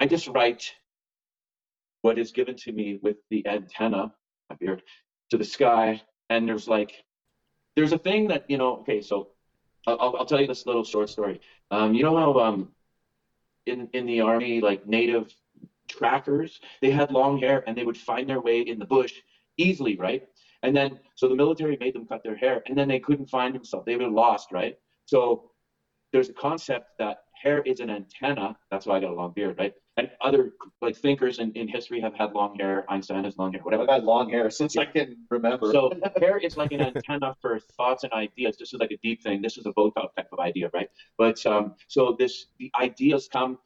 I just write what is given to me with the antenna, my beard, to the sky. And there's like, there's a thing that, you know, okay, so I'll, I'll- tell you this little short story. Um, you know how um, in in the army, like native trackers, they had long hair and they would find their way in the bush easily, right? And then so the military made them cut their hair, and then they couldn't find themselves. They were lost, right? So there's a concept that hair is an antenna. That's why I got a long beard, right? And other like thinkers in, in history have had long hair. Einstein has long hair, whatever. I've had long hair since I can remember. So hair is like an antenna for thoughts and ideas. This is like a deep thing. This is a Votov type of idea, right? But um, so this the ideas come.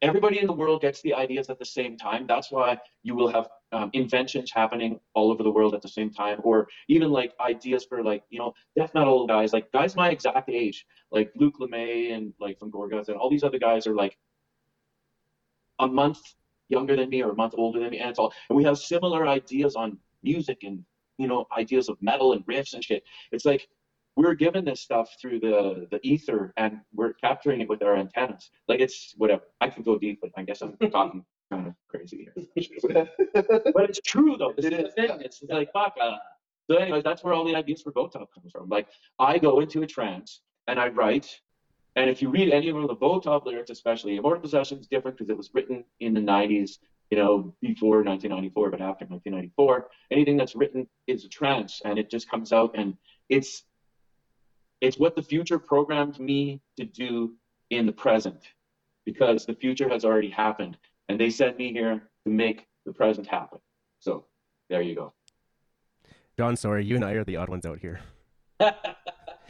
Everybody in the world gets the ideas at the same time. That's why you will have um, inventions happening all over the world at the same time, or even like ideas for like you know death metal guys, like guys my exact age, like Luc Lemay and like from Gorguts and all these other guys are like a month younger than me or a month older than me, and it's all and we have similar ideas on music and you know ideas of metal and riffs and shit. It's like we're given this stuff through the the ether and we're capturing it with our antennas. Like it's whatever. I can go deep, but I guess I'm talking kind of crazy here. but it's true though. This It is the is, thing. yeah. It's like fuck. Uh, so, anyways, that's where all the ideas for Votov comes from. Like I go into a trance and I write. And if you read any of the Votov lyrics, especially Immortal Possession is different because it was written in the 90s, you know, before 1994, but after 1994. Anything that's written is a trance, and it just comes out, and it's it's what the future programmed me to do in the present, because the future has already happened, and they sent me here to make the present happen. So there you go. John, sorry, you and I are the odd ones out here.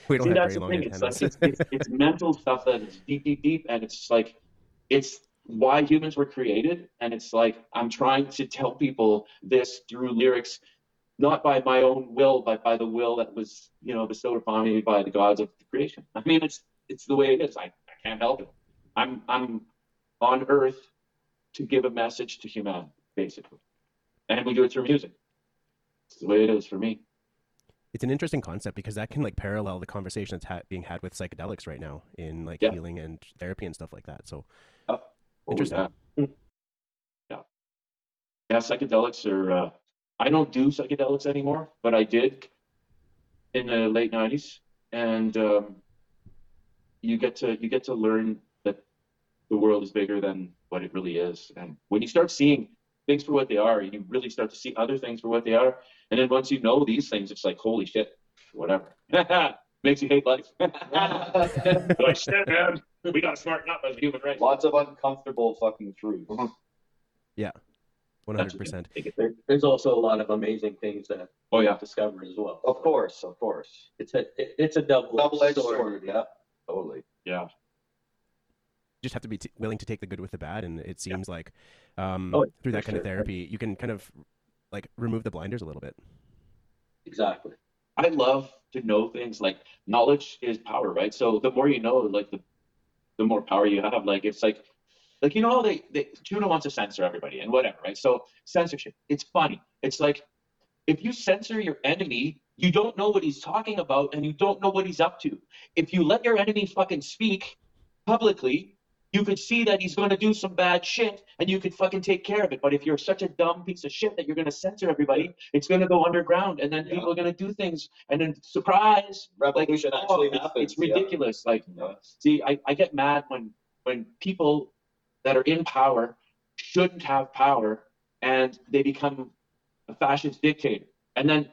We don't See, have that's very the long thing. It's, like, it's, it's, it's mental stuff that is deep, deep, deep, and it's like it's why humans were created, and it's like I'm trying to tell people this through lyrics, not by my own will, but by the will that was, you know, bestowed upon me by the gods of the creation. I mean, it's it's the way it is. I, I can't help it. I'm I'm on Earth to give a message to humanity, basically, and we do it through music. It's the way it is for me. it's an interesting concept because that can like parallel the conversation that's ha- being had with psychedelics right now in like Yeah. healing and therapy and stuff like that. So Oh, Interesting. Yeah. yeah. Yeah, psychedelics are. Uh, I don't do psychedelics anymore, but I did in the late '90s, and um, you get to you get to learn that the world is bigger than what it really is, and when you start seeing things for what they are, you really start to see other things for what they are, and then once you know these things, it's like holy shit, whatever. Makes you hate life. like shit, man. We gotta smarten up as human race. Lots of uncomfortable fucking truths. Uh-huh. yeah. 100%. There's also a lot of amazing things that oh, yeah. discovered as well. Of course, of course. It's a it's a double double-edged sword. sword. Yeah, totally. Yeah. You just have to be t- willing to take the good with the bad, and it seems yeah. like um, oh, through that kind sure. of therapy, you can kind of like remove the blinders a little bit. Exactly. I love to know things like knowledge is power, right? So the more you know, like the the more power you have. Like it's like like you know how they, they Juno wants to censor everybody and whatever, right? So censorship. It's funny. It's like if you censor your enemy, you don't know what he's talking about and you don't know what he's up to. If you let your enemy fucking speak publicly, you could see that he's going to do some bad shit and you could fucking take care of it. But if you're such a dumb piece of shit that you're going to censor everybody, it's going to go underground and then Yeah. people are going to do things and then surprise, Revolution oh, actually it's, happens. it's ridiculous. Like Yeah. See, I, I get mad when when people that are in power shouldn't have power and they become a fascist dictator. And then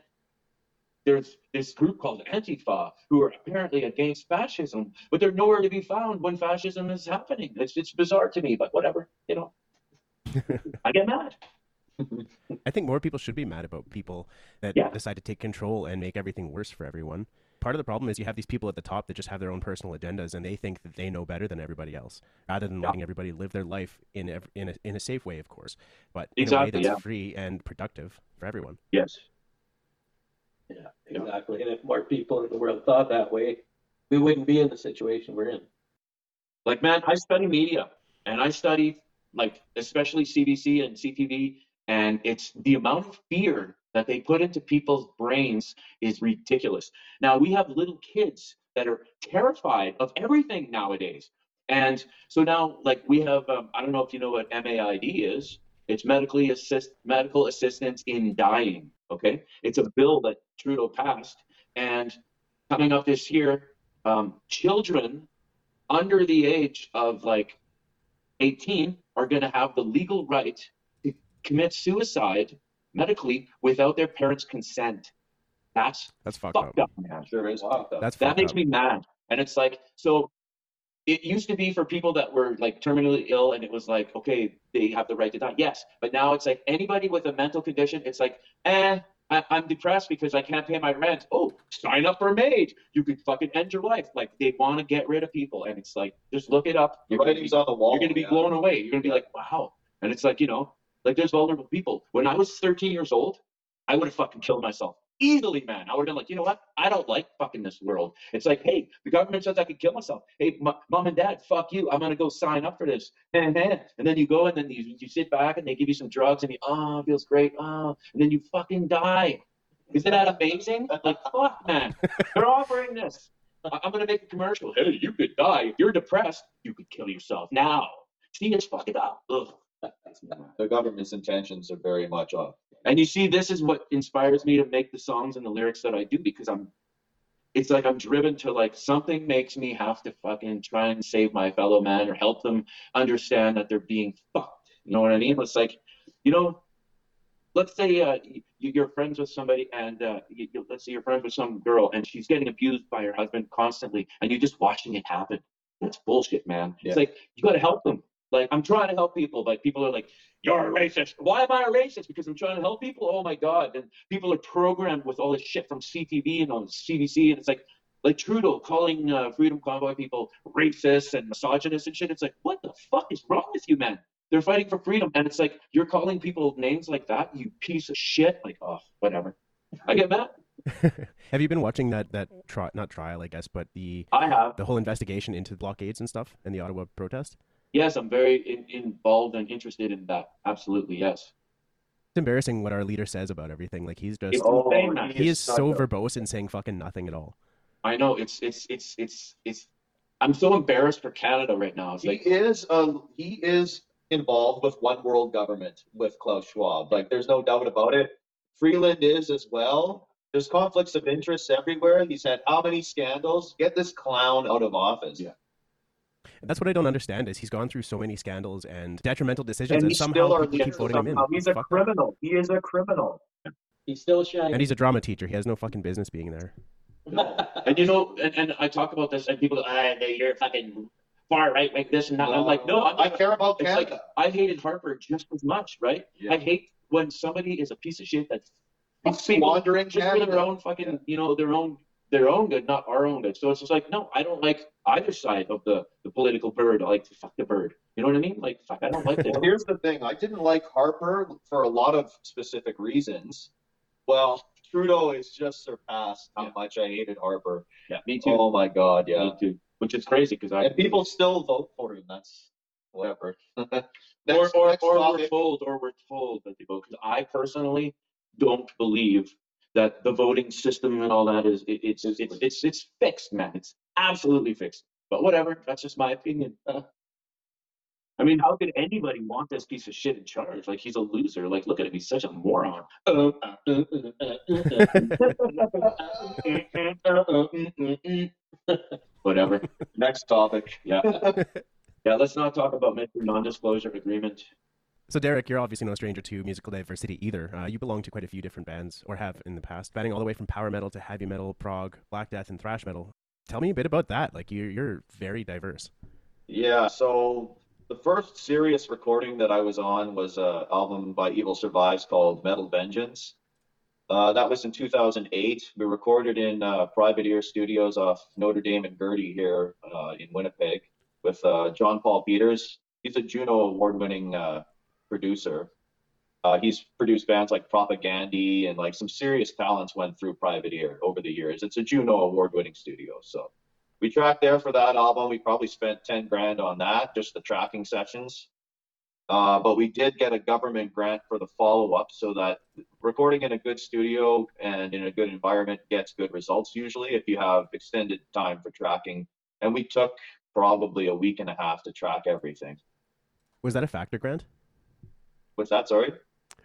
there's this group called Antifa who are apparently against fascism, but they're nowhere to be found when fascism is happening. It's it's bizarre to me, but whatever, you know. I get mad. i think more people should be mad about people that Yeah. decide to take control and make everything worse for everyone part of the problem is you have these people at the top that just have their own personal agendas and they think that they know better than everybody else rather than Yeah. letting everybody live their life in ev- in a, in a safe way of course but in a Exactly, way that's yeah. free and productive for everyone Yes. Yeah, Yeah. exactly. And if more people in the world thought that way, we wouldn't be in the situation we're in. Like, man, I study media and I study, like, especially CBC and CTV, and it's the amount of fear that they put into people's brains is ridiculous. Now, we have little kids that are terrified of everything nowadays. And so now, like, we have, um, I don't know if you know what MAID is. It's medically assist, medical assistance in dying. Okay. It's a bill that Trudeau passed. And coming up this year, um, children under the age of like 18 are going to have the legal right to commit suicide medically without their parents' consent. That's that's fucked fucked up up, man. Sure is fucked up. that's That fucked makes up. me mad. And it's like, so it used to be for people that were like terminally ill and it was like okay they have the right to die yes but now it's like anybody with a mental condition it's like eh I, I'm depressed because I can't pay my rent. Oh, sign up for MAID. You could fucking end your life. Like they want to get rid of people, and it's like just look it up. The You're gonna be, on the wall. you're gonna be yeah. blown away. You're gonna be like, wow. And it's like you know, like there's vulnerable people. When I was 13 years old, I would have fucking killed myself easily, man. I would have been like, you know what? I don't like fucking this world. It's like, hey, the government says I could kill myself. Hey, m- mom and dad, fuck you. I'm gonna go sign up for this. and then you go and then you, you sit back and they give you some drugs and you, oh, feels great. Oh, and then you fucking die. Isn't that amazing? Like, fuck, man. They're offering this. I'm gonna make a commercial. Hey, you could die. If you're depressed, you could kill yourself now. See, it's fucking up. Ugh. The government's intentions are very much off. And you see, this is what inspires me to make the songs and the lyrics that I do because I'm, it's like I'm driven to like something makes me have to fucking try and save my fellow man or help them understand that they're being fucked. You know what I mean? It's like, you know, let's say uh, you, you're friends with somebody and uh, you, you, let's say you're friends with some girl and she's getting abused by her husband constantly and you're just watching it happen. That's bullshit, man. Yeah. It's like you got to help them. Like I'm trying to help people, but people are like, "You're a racist." Why am I a racist? Because I'm trying to help people. Oh my god! And people are programmed with all this shit from CTV and on CBC, and it's like, like Trudeau calling uh, Freedom Convoy people racist and misogynist and shit. It's like, what the fuck is wrong with you, man? They're fighting for freedom, and it's like you're calling people names like that, you piece of shit. Like, oh, whatever. I get mad. Have you been watching that that tri- not trial, I guess, but the I have. the whole investigation into the blockades and stuff and the Ottawa protest? Yes, I'm very in, involved and interested in that. Absolutely, yes. It's embarrassing what our leader says about everything. Like he's just It's insane, man. he is such so a- verbose in saying fucking nothing at all. I know it's it's it's it's it's. I'm so embarrassed for Canada right now. It's He like is um he is involved with one world government with Klaus Schwab. Like there's no doubt about it. Freeland is as well. There's conflicts of interest everywhere. He's had how many scandals? Get this clown out of office. Yeah. That's what I don't understand is he's gone through so many scandals and detrimental decisions, And and, he somehow still are people keep voting him in. somehow. He's a Fuck. criminal. He is a criminal. He's still shining. And he's a drama teacher. He has no fucking business being there. And you know, and, and I talk about this, and people, ah, you're fucking far right, like this and that. I'm like, no, I'm I care about It's Canada. like I hated Harper just as much, right? Yeah. I hate when somebody is a piece of shit that's He's squandering just for their own fucking, you know, their own their own good, not our own good. So it's just like, no, I don't like either side of the the political bird. I like fuck the bird. You know what I mean? Like, fuck, I don't like Well, here's the thing. I didn't like Harper for a lot of specific reasons. Well, Trudeau has just surpassed how Yeah. much I hated Harper. Yeah, me too. Oh my God, yeah. Me too. Which is crazy because I And people still vote for him. That's whatever. or Next- or, next or we're told or we're told that they vote because I personally don't believe that the voting system and all that is it, it's, it's it's it's fixed, man. It's absolutely fixed. But whatever, that's just my opinion. Uh, I mean, how could anybody want this piece of shit in charge? Like he's a loser. Like look at him, he's such a moron. Uh, uh, uh, uh, uh, Whatever. Next topic. Yeah. Yeah. Let's not talk about Mr. Non-disclosure agreement. So Derrick, you're obviously no stranger to musical diversity either. Uh, you belong to quite a few different bands, or have in the past, spanning all the way from power metal to heavy metal, prog, black death, and thrash metal. Tell me a bit about that. Like you're you're very diverse. Yeah, so the first serious recording that I was on was an album by Evil Survives called Metal Vengeance. Uh, that was in 2008. We recorded in uh, Private Ear Studios off Notre Dame and Gertie here uh, in Winnipeg with uh, John Paul Peters. He's a Juno award-winning uh, producer. Uh, he's produced bands like Propagandhi and like some serious talents went through Private Ear over the years. It's a Juno award-winning studio, so we tracked there for that album. We probably spent 10 grand on that, just the tracking sessions. Uh, but we did get a government grant for the follow up so that recording in a good studio and in a good environment gets good results usually if you have extended time for tracking. And we took probably a week and a half to track everything. Was that a factor grant? What's that? Sorry?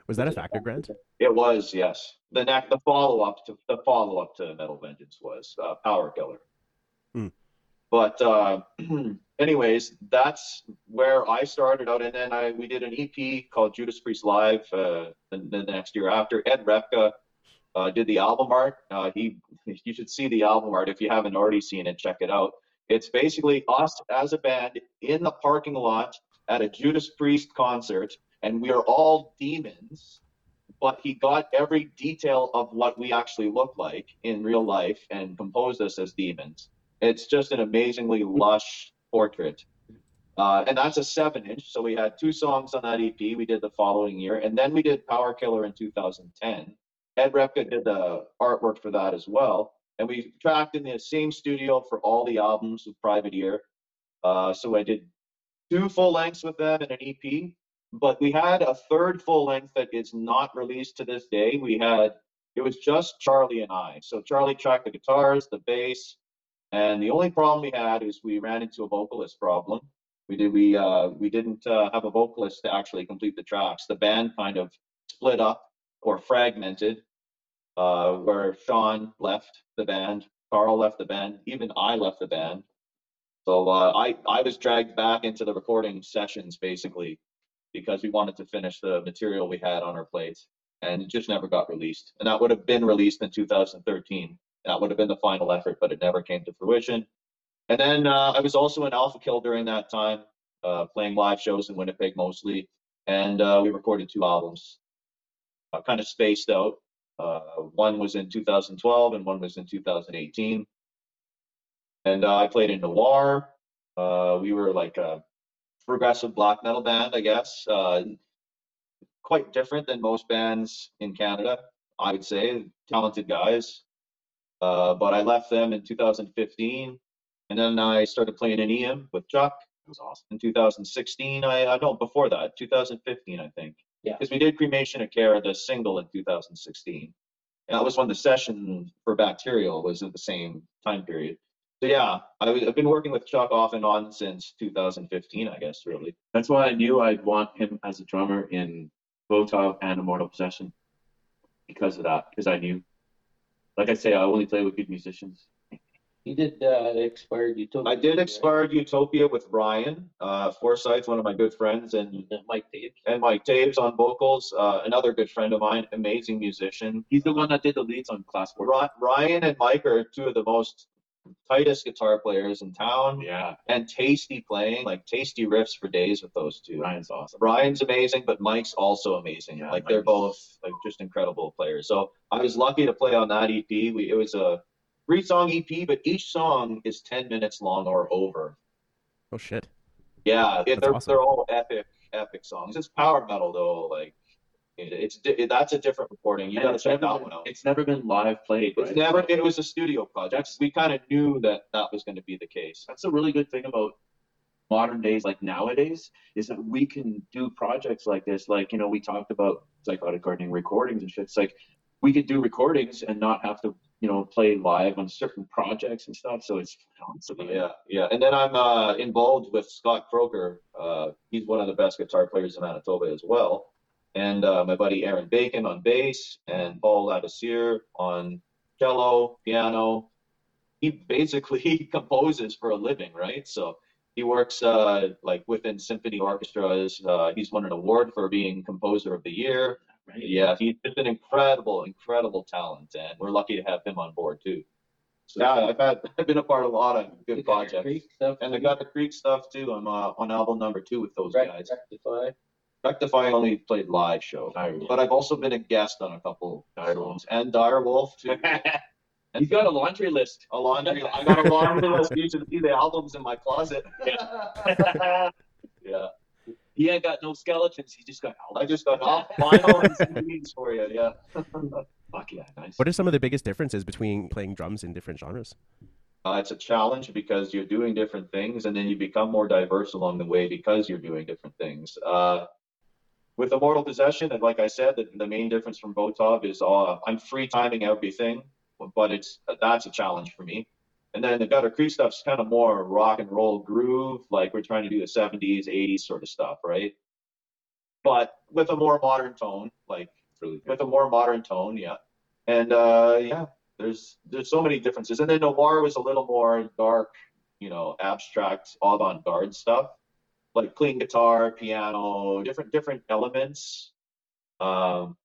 Was that a factor grant? It was, yes. The next, the follow up to the follow up to Metal Vengeance was uh, Power Killer. Hmm. But uh, anyways, that's where I started out, and then I we did an EP called Judas Priest Live. Uh, the, the next year after, Ed Repka uh, did the album art. Uh, he, you should see the album art if you haven't already seen it. Check it out. It's basically us as a band in the parking lot at a Judas Priest concert, and we are all demons. But he got every detail of what we actually look like in real life and composed us as demons. It's just an amazingly lush portrait. Uh, and that's a seven inch. So we had two songs on that EP we did the following year. And then we did Power Killer in 2010. Ed Repka did the artwork for that as well. And we tracked in the same studio for all the albums with Private Ear. Uh, so I did two full lengths with them and an EP. But we had a third full length that is not released to this day. We had, it was just Charlie and I. So Charlie tracked the guitars, the bass. And the only problem we had is we ran into a vocalist problem we did we uh, we didn't uh, have a vocalist to actually complete the tracks. The band kind of split up or fragmented, uh, where Sean left the band, Carl left the band, even I left the band. So uh, I I was dragged back into the recording sessions basically because we wanted to finish the material we had on our plates, and it just never got released. And that would have been released in 2013. That would have been the final effort, but it never came to fruition. And then uh, I was also in Alpha Kill during that time, uh, playing live shows in Winnipeg mostly. And uh, we recorded two albums, uh, kind of spaced out. Uh, one was in 2012 and one was in 2018. And uh, I played in Noir. we were like progressive black metal band, I guess. Uh, quite different than most bands in Canada, I would say. Talented guys. Uh, but I left them in 2015 and then I started playing in EM with Chuck. It was awesome. In 2016, I, uh, I know before that, 2015, I think. Yeah. Because we did Cremation of Care, the single in 2016. And that was when the session for Bacterial was at the same time period. So yeah, I, have been working with Chuck off and on since 2015, I guess, really. That's why I knew I'd want him as a drummer in Votov and Immortal Possession because of that, because I knew. Like I say, I only play with good musicians. You did uh, expired utopia. I did expired utopia with Ryan uh, Forsyth, one of my good friends, and right? Mike Taves. and Mike Taves on vocals, uh, another good friend of mine, amazing musician. He's the one that did the leads on Class Four. Ryan and Mike are two of the most tightest guitar players in town, Yeah, and tasty playing, like tasty riffs for days with those two. Ryan's awesome. Ryan's amazing, but Mike's also amazing. Yeah, like they're both like just incredible players. So I was lucky to play on that EP. We, it was a three song EP, but each song is 10 minutes long or over. Oh shit. Yeah, That's they're, awesome. they're all epic, epic songs. It's power metal though. Like it, it's it, that's a different recording. You gotta it's check never that been- one out. It's never been live played. It's right? never. It was a studio project. We kind of knew that that was going to be the case. That's a really good thing about modern days, like nowadays, is that we can do projects like this. Like, you know, we talked about psychotic gardening recordings and shit. It's like we could do recordings and not have to, you know, play live on certain projects and stuff. So it's, it's Yeah, yeah. And then I'm uh, involved with Scott Croker. Uh, he's one of the best guitar players in Manitoba as well. And uh, my buddy Aaron Bacon on bass and Paul Ladessier on cello, piano. He basically composes for a living, right? So he works uh, like within symphony orchestras. Uh, he's won an award for being composer of the year. right. Yeah, he's just an incredible, incredible talent, and we're lucky to have him on board too. So yeah, I've had I've been a part of a lot of good You projects, and I got the Creek stuff too. I'm uh, on album number two with those guys. Rectify. Rectify only played live shows, Direwolf. but I've also been a guest on a couple Direwolf. songs, and Direwolf too. He's got a laundry list. a laundry. I got a laundry list. You should see the albums in my closet. yeah, he ain't got no skeletons. He just got I just got off vinyl and CDs for you. Yeah. Fuck yeah, nice. What are some of the biggest differences between playing drums in different genres? Uh, it's a challenge because you're doing different things and then you become more diverse along the way because you're doing different things. Uh, with Immortal Possession, and like I said, the, the main difference from Votov is uh, I'm free timing everything, but it's that's a challenge for me. And then the Gutter Creek stuff's kind of more rock and roll groove, like we're trying to do the 70s, 80s sort of stuff, right? But with a more modern tone, like really with a more modern tone, yeah. And uh, yeah, there's there's so many differences. And then Noir was a little more dark, you know, abstract, avant-garde stuff, like clean guitar, piano, different different elements. Um,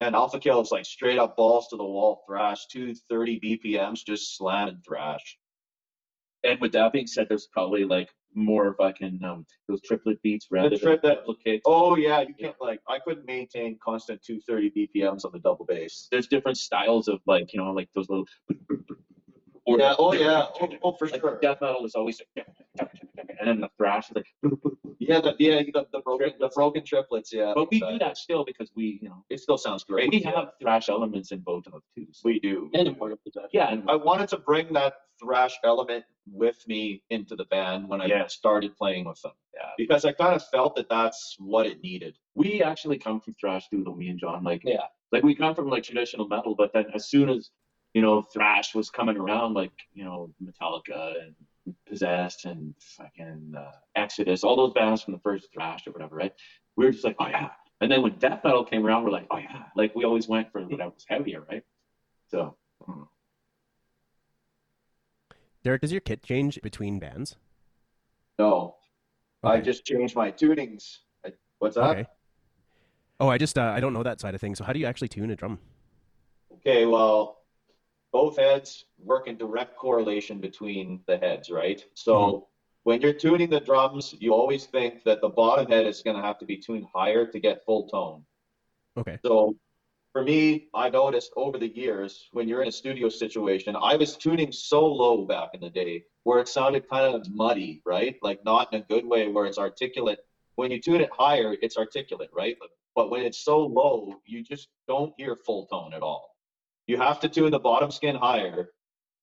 and Alpha Kill is like straight up balls to the wall thrash, 230 BPMs, just slam and thrash. And with that being said, there's probably like more fucking um those triplet beats rather trip than duplicate. Oh yeah, you can't like I couldn't maintain constant 230 BPMs on the double bass. There's different styles of like you know like those little. Or Yeah, oh yeah, oh, oh, for like sure. death metal is always like, and then the thrash is like. Yeah, the, yeah, you got the broken the broken triplets. Yeah, But we do that still because we you know It still sounds great. we yeah. have thrash elements in Votov too. so- we do. And Immortal Possession. yeah, and I wanted to bring that thrash element with me into the band when I Yeah. started playing with them yeah. because I kind of felt that that's what it needed. we actually come from thrash doodle, me and John. Like, Yeah. like we come from like traditional metal, but then as soon as you know thrash was coming around, like you know Metallica and Possessed and fucking uh, Exodus, all those bands from the first thrash or whatever, right? We were just like, oh yeah. And then when death metal came around, we're like, oh yeah. Like we always went for whatever was heavier, right? So mm. Derrick, does your kit change between bands? No, I just changed my tunings. I, what's that? Okay. Oh, I just uh, I don't know that side of things. So how do you actually tune a drum? Okay, well, both heads work in direct correlation between the heads, right? So Mhm. when you're tuning the drums, you always think that the bottom head is going to have to be tuned higher to get full tone. Okay. So for me, I noticed over the years when you're in a studio situation, I was tuning so low back in the day where it sounded kind of muddy, right? Like not in a good way where it's articulate. When you tune it higher, it's articulate, right? But when it's so low, you just don't hear full tone at all. You have to tune the bottom skin higher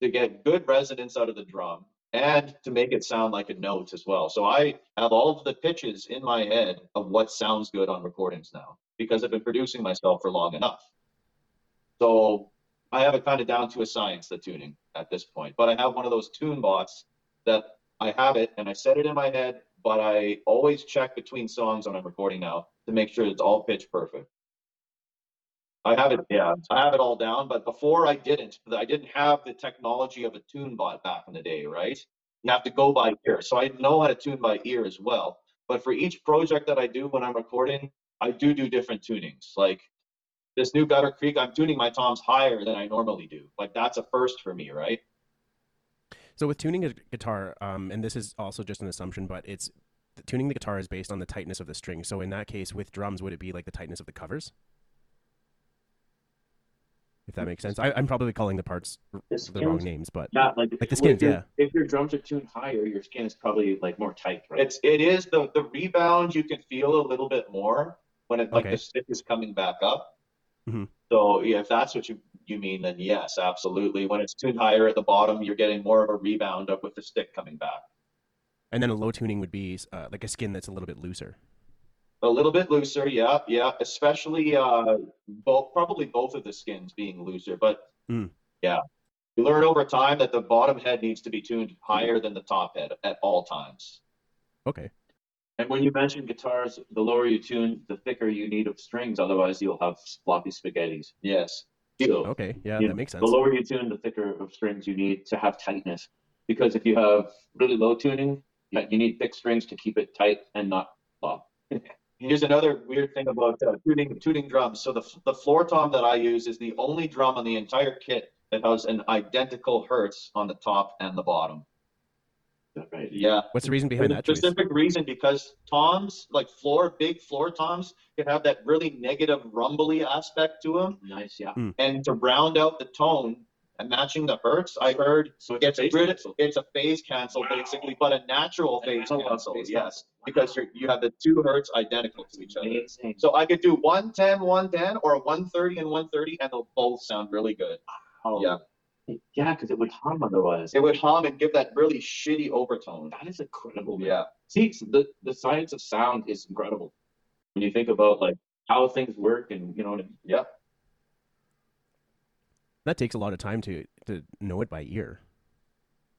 to get good resonance out of the drum and to make it sound like a note as well. So I have all of the pitches in my head of what sounds good on recordings now because I've been producing myself for long enough. So I have it kind of down to a science, the tuning at this point. But I have one of those tune bots that I have it and I set it in my head, but I always check between songs when I'm recording now to make sure it's all pitch perfect. I have it, yeah, I have it all down, but before I didn't. I didn't have the technology of a tune bot back in the day, right? You have to go by ear. So I know how to tune by ear as well. But for each project that I do when I'm recording, I do do different tunings. Like this new Gutter Creek, I'm tuning my toms higher than I normally do. Like that's a first for me, right? So with tuning a guitar, um, and this is also just an assumption, but it's tuning the guitar is based on the tightness of the string. So in that case, with drums, would it be like the tightness of the covers? If that makes sense, I, I'm probably calling the parts The the wrong names, but yeah, like, Like the if skins, your- yeah. If your drums are tuned higher, your skin is probably like more tight, right? It's it is the the rebound you can feel a little bit more when it like Okay. the stick is coming back up. Mhm. So yeah, if that's what you you mean, then yes, absolutely. When it's tuned higher at the bottom, you're getting more of a rebound up with the stick coming back. and then a low tuning would be uh, like a skin that's a little bit looser. A little bit looser, yeah, yeah. Especially uh, both probably both of the skins being looser, but Mm. yeah, you learn over time that the bottom head needs to be tuned higher than the top head at all times. Okay. And when you mention guitars, the lower you tune, the thicker you need of strings. Otherwise, you'll have floppy spaghettis. Yes. So, Okay. Yeah, that know, makes sense. The lower you tune, the thicker of strings you need to have tightness. Because if you have really low tuning, you you need thick strings to keep it tight and not flop. Here's another weird thing about uh, tuning tuning drums. So the the floor tom that I use is the only drum on the entire kit that has an identical hertz on the top and the bottom. Right? Yeah. What's the reason behind the that choice? specific reason because toms, like floor, big floor toms, can have that really negative rumbly aspect to them. Nice, yeah. And to round out the tone and matching the hertz, I heard So it's phase rid- cancel. it's a phase cancel basically, but a natural phase natural cancel. phase Yes, because you you have the two hertz identical to each other. Amazing. So I could do 110, 110, or 130 and 130, and they'll both sound really good. Oh, Yeah. Yeah, because it would hum otherwise. It would hum and give that really shitty overtone. That is incredible. man. Yeah. See, so the, the science of sound is incredible. When you think about like how things work and you know what I mean? Yeah. That takes a lot of time to to know it by ear.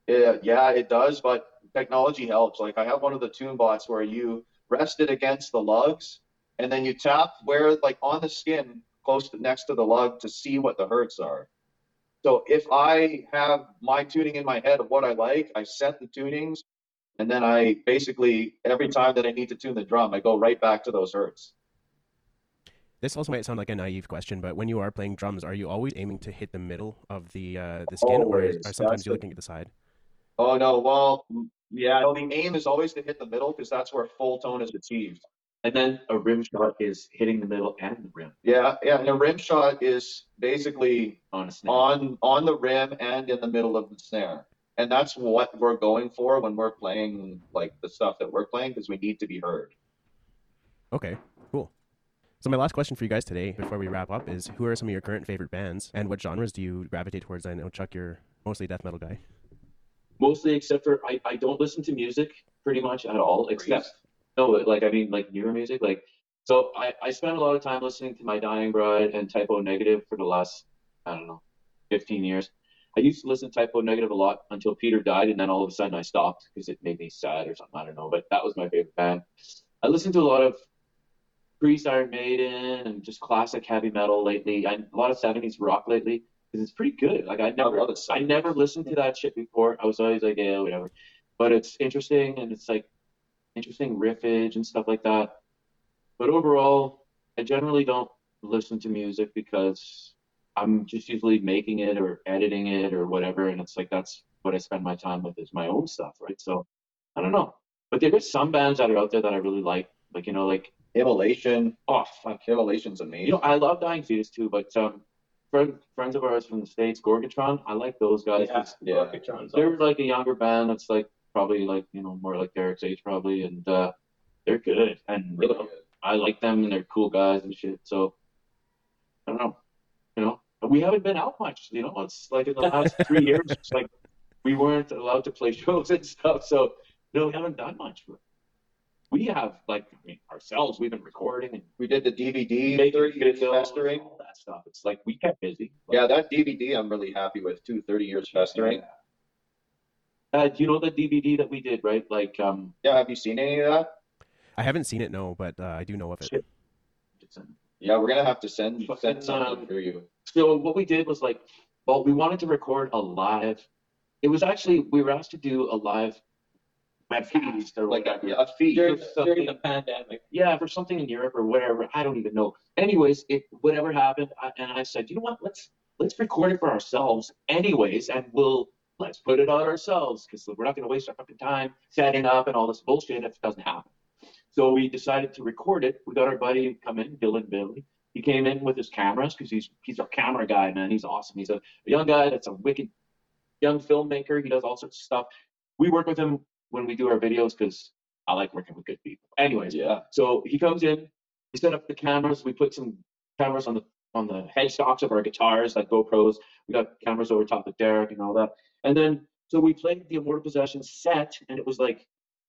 Yeah, yeah, it does, but technology helps. Like I have one of the tune bots where you rest it against the lugs and then you tap where like on the skin close to next to the lug to see what the hertz are. So if I have my tuning in my head of what I like, I set the tunings and then I basically every time that I need to tune the drum, I go right back to those hertz. This also might sound like a naive question, but when you are playing drums, are you always aiming to hit the middle of the uh, the skin, or is, Always. are sometimes That's you the- looking at the side? Oh no, well, yeah, no, the aim is always to hit the middle because that's where full tone is achieved. And then a rim shot is hitting the middle and the rim Yeah, yeah, and a rim shot is basically on a on on the rim and in the middle of the snare. And that's what we're going for when we're playing like the stuff that we're playing because we need to be heard. Okay, cool. So my last question for you guys today, before we wrap up, is who are some of your current favorite bands, and what genres do you gravitate towards? I know Chuck, you're mostly death metal guy. Mostly, except for I, I don't listen to music pretty much at all, except no, like I mean like newer music. Like so, I I spent a lot of time listening to My Dying Bride and Type O Negative for the last I don't know, 15 years. I used to listen to Type O Negative a lot until Peter died, and then all of a sudden I stopped because it made me sad or something. I don't know, but that was my favorite band. I listened to a lot of Priest, Iron Maiden, and just classic heavy metal lately. I, a lot of 70s rock lately because it's pretty good. Like I never, it. I never listened to that shit before. I was always like, yeah, whatever. But it's interesting and it's like interesting riffage and stuff like that. But overall, I generally don't listen to music because I'm just usually making it or editing it or whatever, and it's like that's what I spend my time with is my own stuff, right? So I don't know. But there is some bands that are out there that I really like, like you know, like Immolation, oh fuck, Immolation's amazing. you know, I love Dying Fetus too, but um, friend, friends of ours from the states, Gorgatron, I like those guys. Yeah, yeah. Gorgatron's They're like a younger band that's like probably like you know more like Derrick's age probably, and uh, they're good and really good. I like them and they're cool guys and shit. So I don't know, you know, we haven't been out much. You know, it's like in the last three years, it's like we weren't allowed to play shows and stuff. So you know, we haven't done much. But we have like I mean ourselves. We've been recording and We did the DVD making 30 years videos, festering. all that stuff. It's like we kept busy. Yeah, that DVD I'm really happy with too. 30 years festering. Uh, do you know the DVD that we did, right? Like, um, Yeah, have you seen any of that? I haven't seen it, no, but uh, I do know of it. shit. Yeah, we're gonna have to send Fucking, send something um, for you. So what we did was like, well, we wanted to record a live. It was actually we were asked to do a live web feast or Like a, whatever. a feed. during, during the pandemic. Yeah, for something in Europe or whatever. I don't even know. Anyways, it whatever happened, I, and I said, you know what? Let's let's record it for ourselves, anyways, and we'll let's put it on ourselves because we're not going to waste our fucking time setting up and all this bullshit if it doesn't happen. So we decided to record it. We got our buddy come in, Dylan Billy. He came in with his cameras because he's he's our camera guy, man. He's awesome. He's a, a young guy that's a wicked young filmmaker. He does all sorts of stuff. We work with him when we do our videos because I like working with good people. Anyways, Yeah. so he comes in, we set up the cameras, we put some cameras on the on the headstocks of our guitars, like GoPros. We got cameras over top of Derrick and all that. And then so we played the Immortal Possession set, and it was like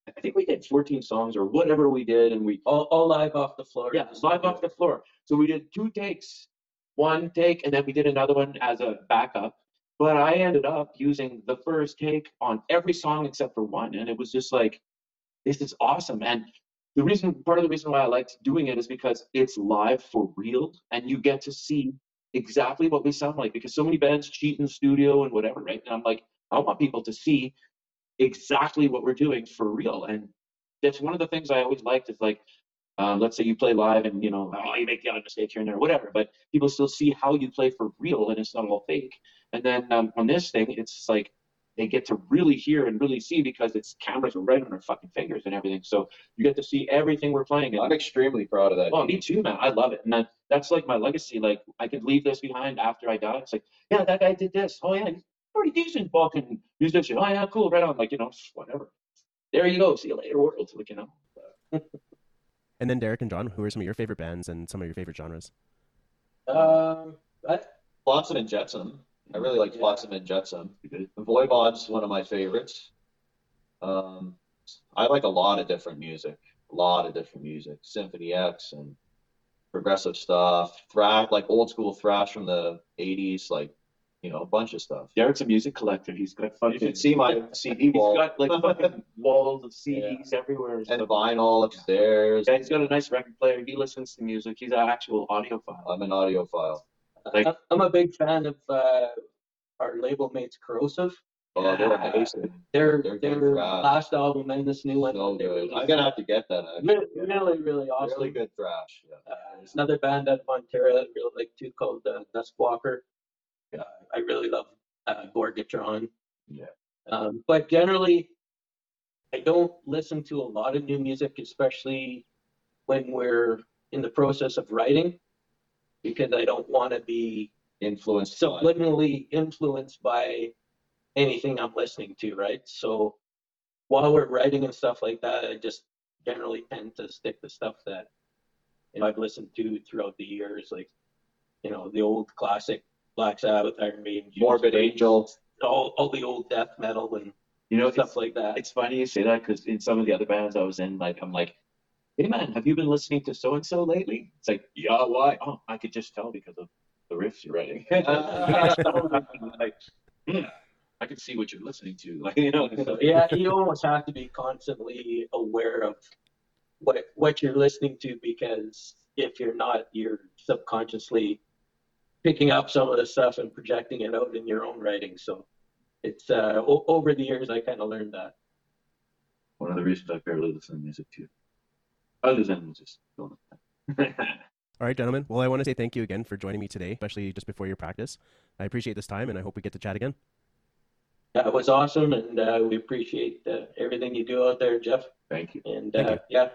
I think we did 14 songs or whatever we did, and we All, all live off the floor. yeah, live off the floor. So we did two takes, one take, and then we did another one as a backup. But I ended up using the first take on every song except for one, and it was just like, this is awesome. And the reason, part of the reason why I liked doing it is because it's live for real, and you get to see exactly what we sound like. Because so many bands cheat in studio and whatever, right? And I'm like, I want people to see exactly what we're doing for real. And that's one of the things I always liked is like, um, let's say you play live and you know, oh, you make the odd mistake here and there, whatever, but people still see how you play for real and it's not all fake. And then um, on this thing, it's like they get to really hear and really see because it's cameras are right on our fucking fingers and everything. So you get to see everything we're playing. I'm extremely proud of that. oh, me too, man. I love it. And that, that's like my legacy. Like I could leave this behind after I die. It's like, yeah, that guy did this. Oh yeah, he's pretty decent fucking musician. Oh yeah, cool, right on. Like, you know, whatever. There you go. See you later, world. Like, you know. And then Derrick and John, who are some of your favorite bands and some of your favorite genres? Um, I, Flotsam and Jetsam. I really like Yeah. Flotsam and Jetsam. Voivod's one of my favorites. Um, I like a lot of different music, a lot of different music. Symphony X and progressive stuff, thrash, like old school thrash from the '80s, like you know, a bunch of stuff. Derrick's a music collector. He's got fucking. You should see my CD He's wall got like fucking walls of CDs everywhere. and the vinyl upstairs. Yeah, he's got a nice record player. He listens to music. He's an actual audiophile. I'm an audiophile. Like- I- I'm a big fan of uh, our label mates, Corrosive. Oh, they're Yeah. amazing. Their They're their good thrash. last album and this new one. So good. I'm gonna have to get that. Actually. Really, really, really awesome. Really good thrash. Yeah. Uh, there's another band out of Ontario that I really like too called uh, Dustwalker. Uh, I really love uh, Gorgatron. Yeah. Um, but generally, I don't listen to a lot of new music, especially when we're in the process of writing, because I don't want to be Influenced subliminally influenced by anything I'm listening to, right? So while we're writing and stuff like that, I just generally tend to stick to stuff that you know I've listened to throughout the years, like you know the old classic Black Sabbath, Iron Maiden, Morbid Angel. all all the old death metal and You know, stuff like that. it's funny you say that because in some of the other bands I was in, like I'm like, hey man, have you been listening to so and so lately? It's like, yeah, why? Oh, I could just tell because of the riffs you're writing. like, hmm, I can see what you're listening to. Like, you know, So, yeah, you almost have to be constantly aware of what what you're listening to because if you're not, you're subconsciously picking up some of the stuff and projecting it out in your own writing. So it's uh, o- over the years I kind of learned that. one of the reasons I barely listen to music too. Other than just going. All right, gentlemen. Well, I want to say thank you again for joining me today, especially just before your practice. I appreciate this time, and I hope we get to chat again. That was awesome, and uh, we appreciate uh, everything you do out there, Jeff. Thank you. And Thank uh, you. yeah,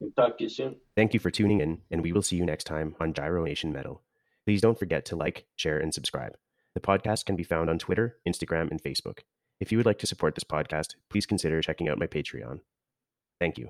we'll talk to you soon. Thank you for tuning in, and we will see you next time on Gyro Nation Metal. Please don't forget to like, share, and subscribe. The podcast can be found on Twitter, Instagram, and Facebook. If you would like to support this podcast, please consider checking out my Patreon. Thank you.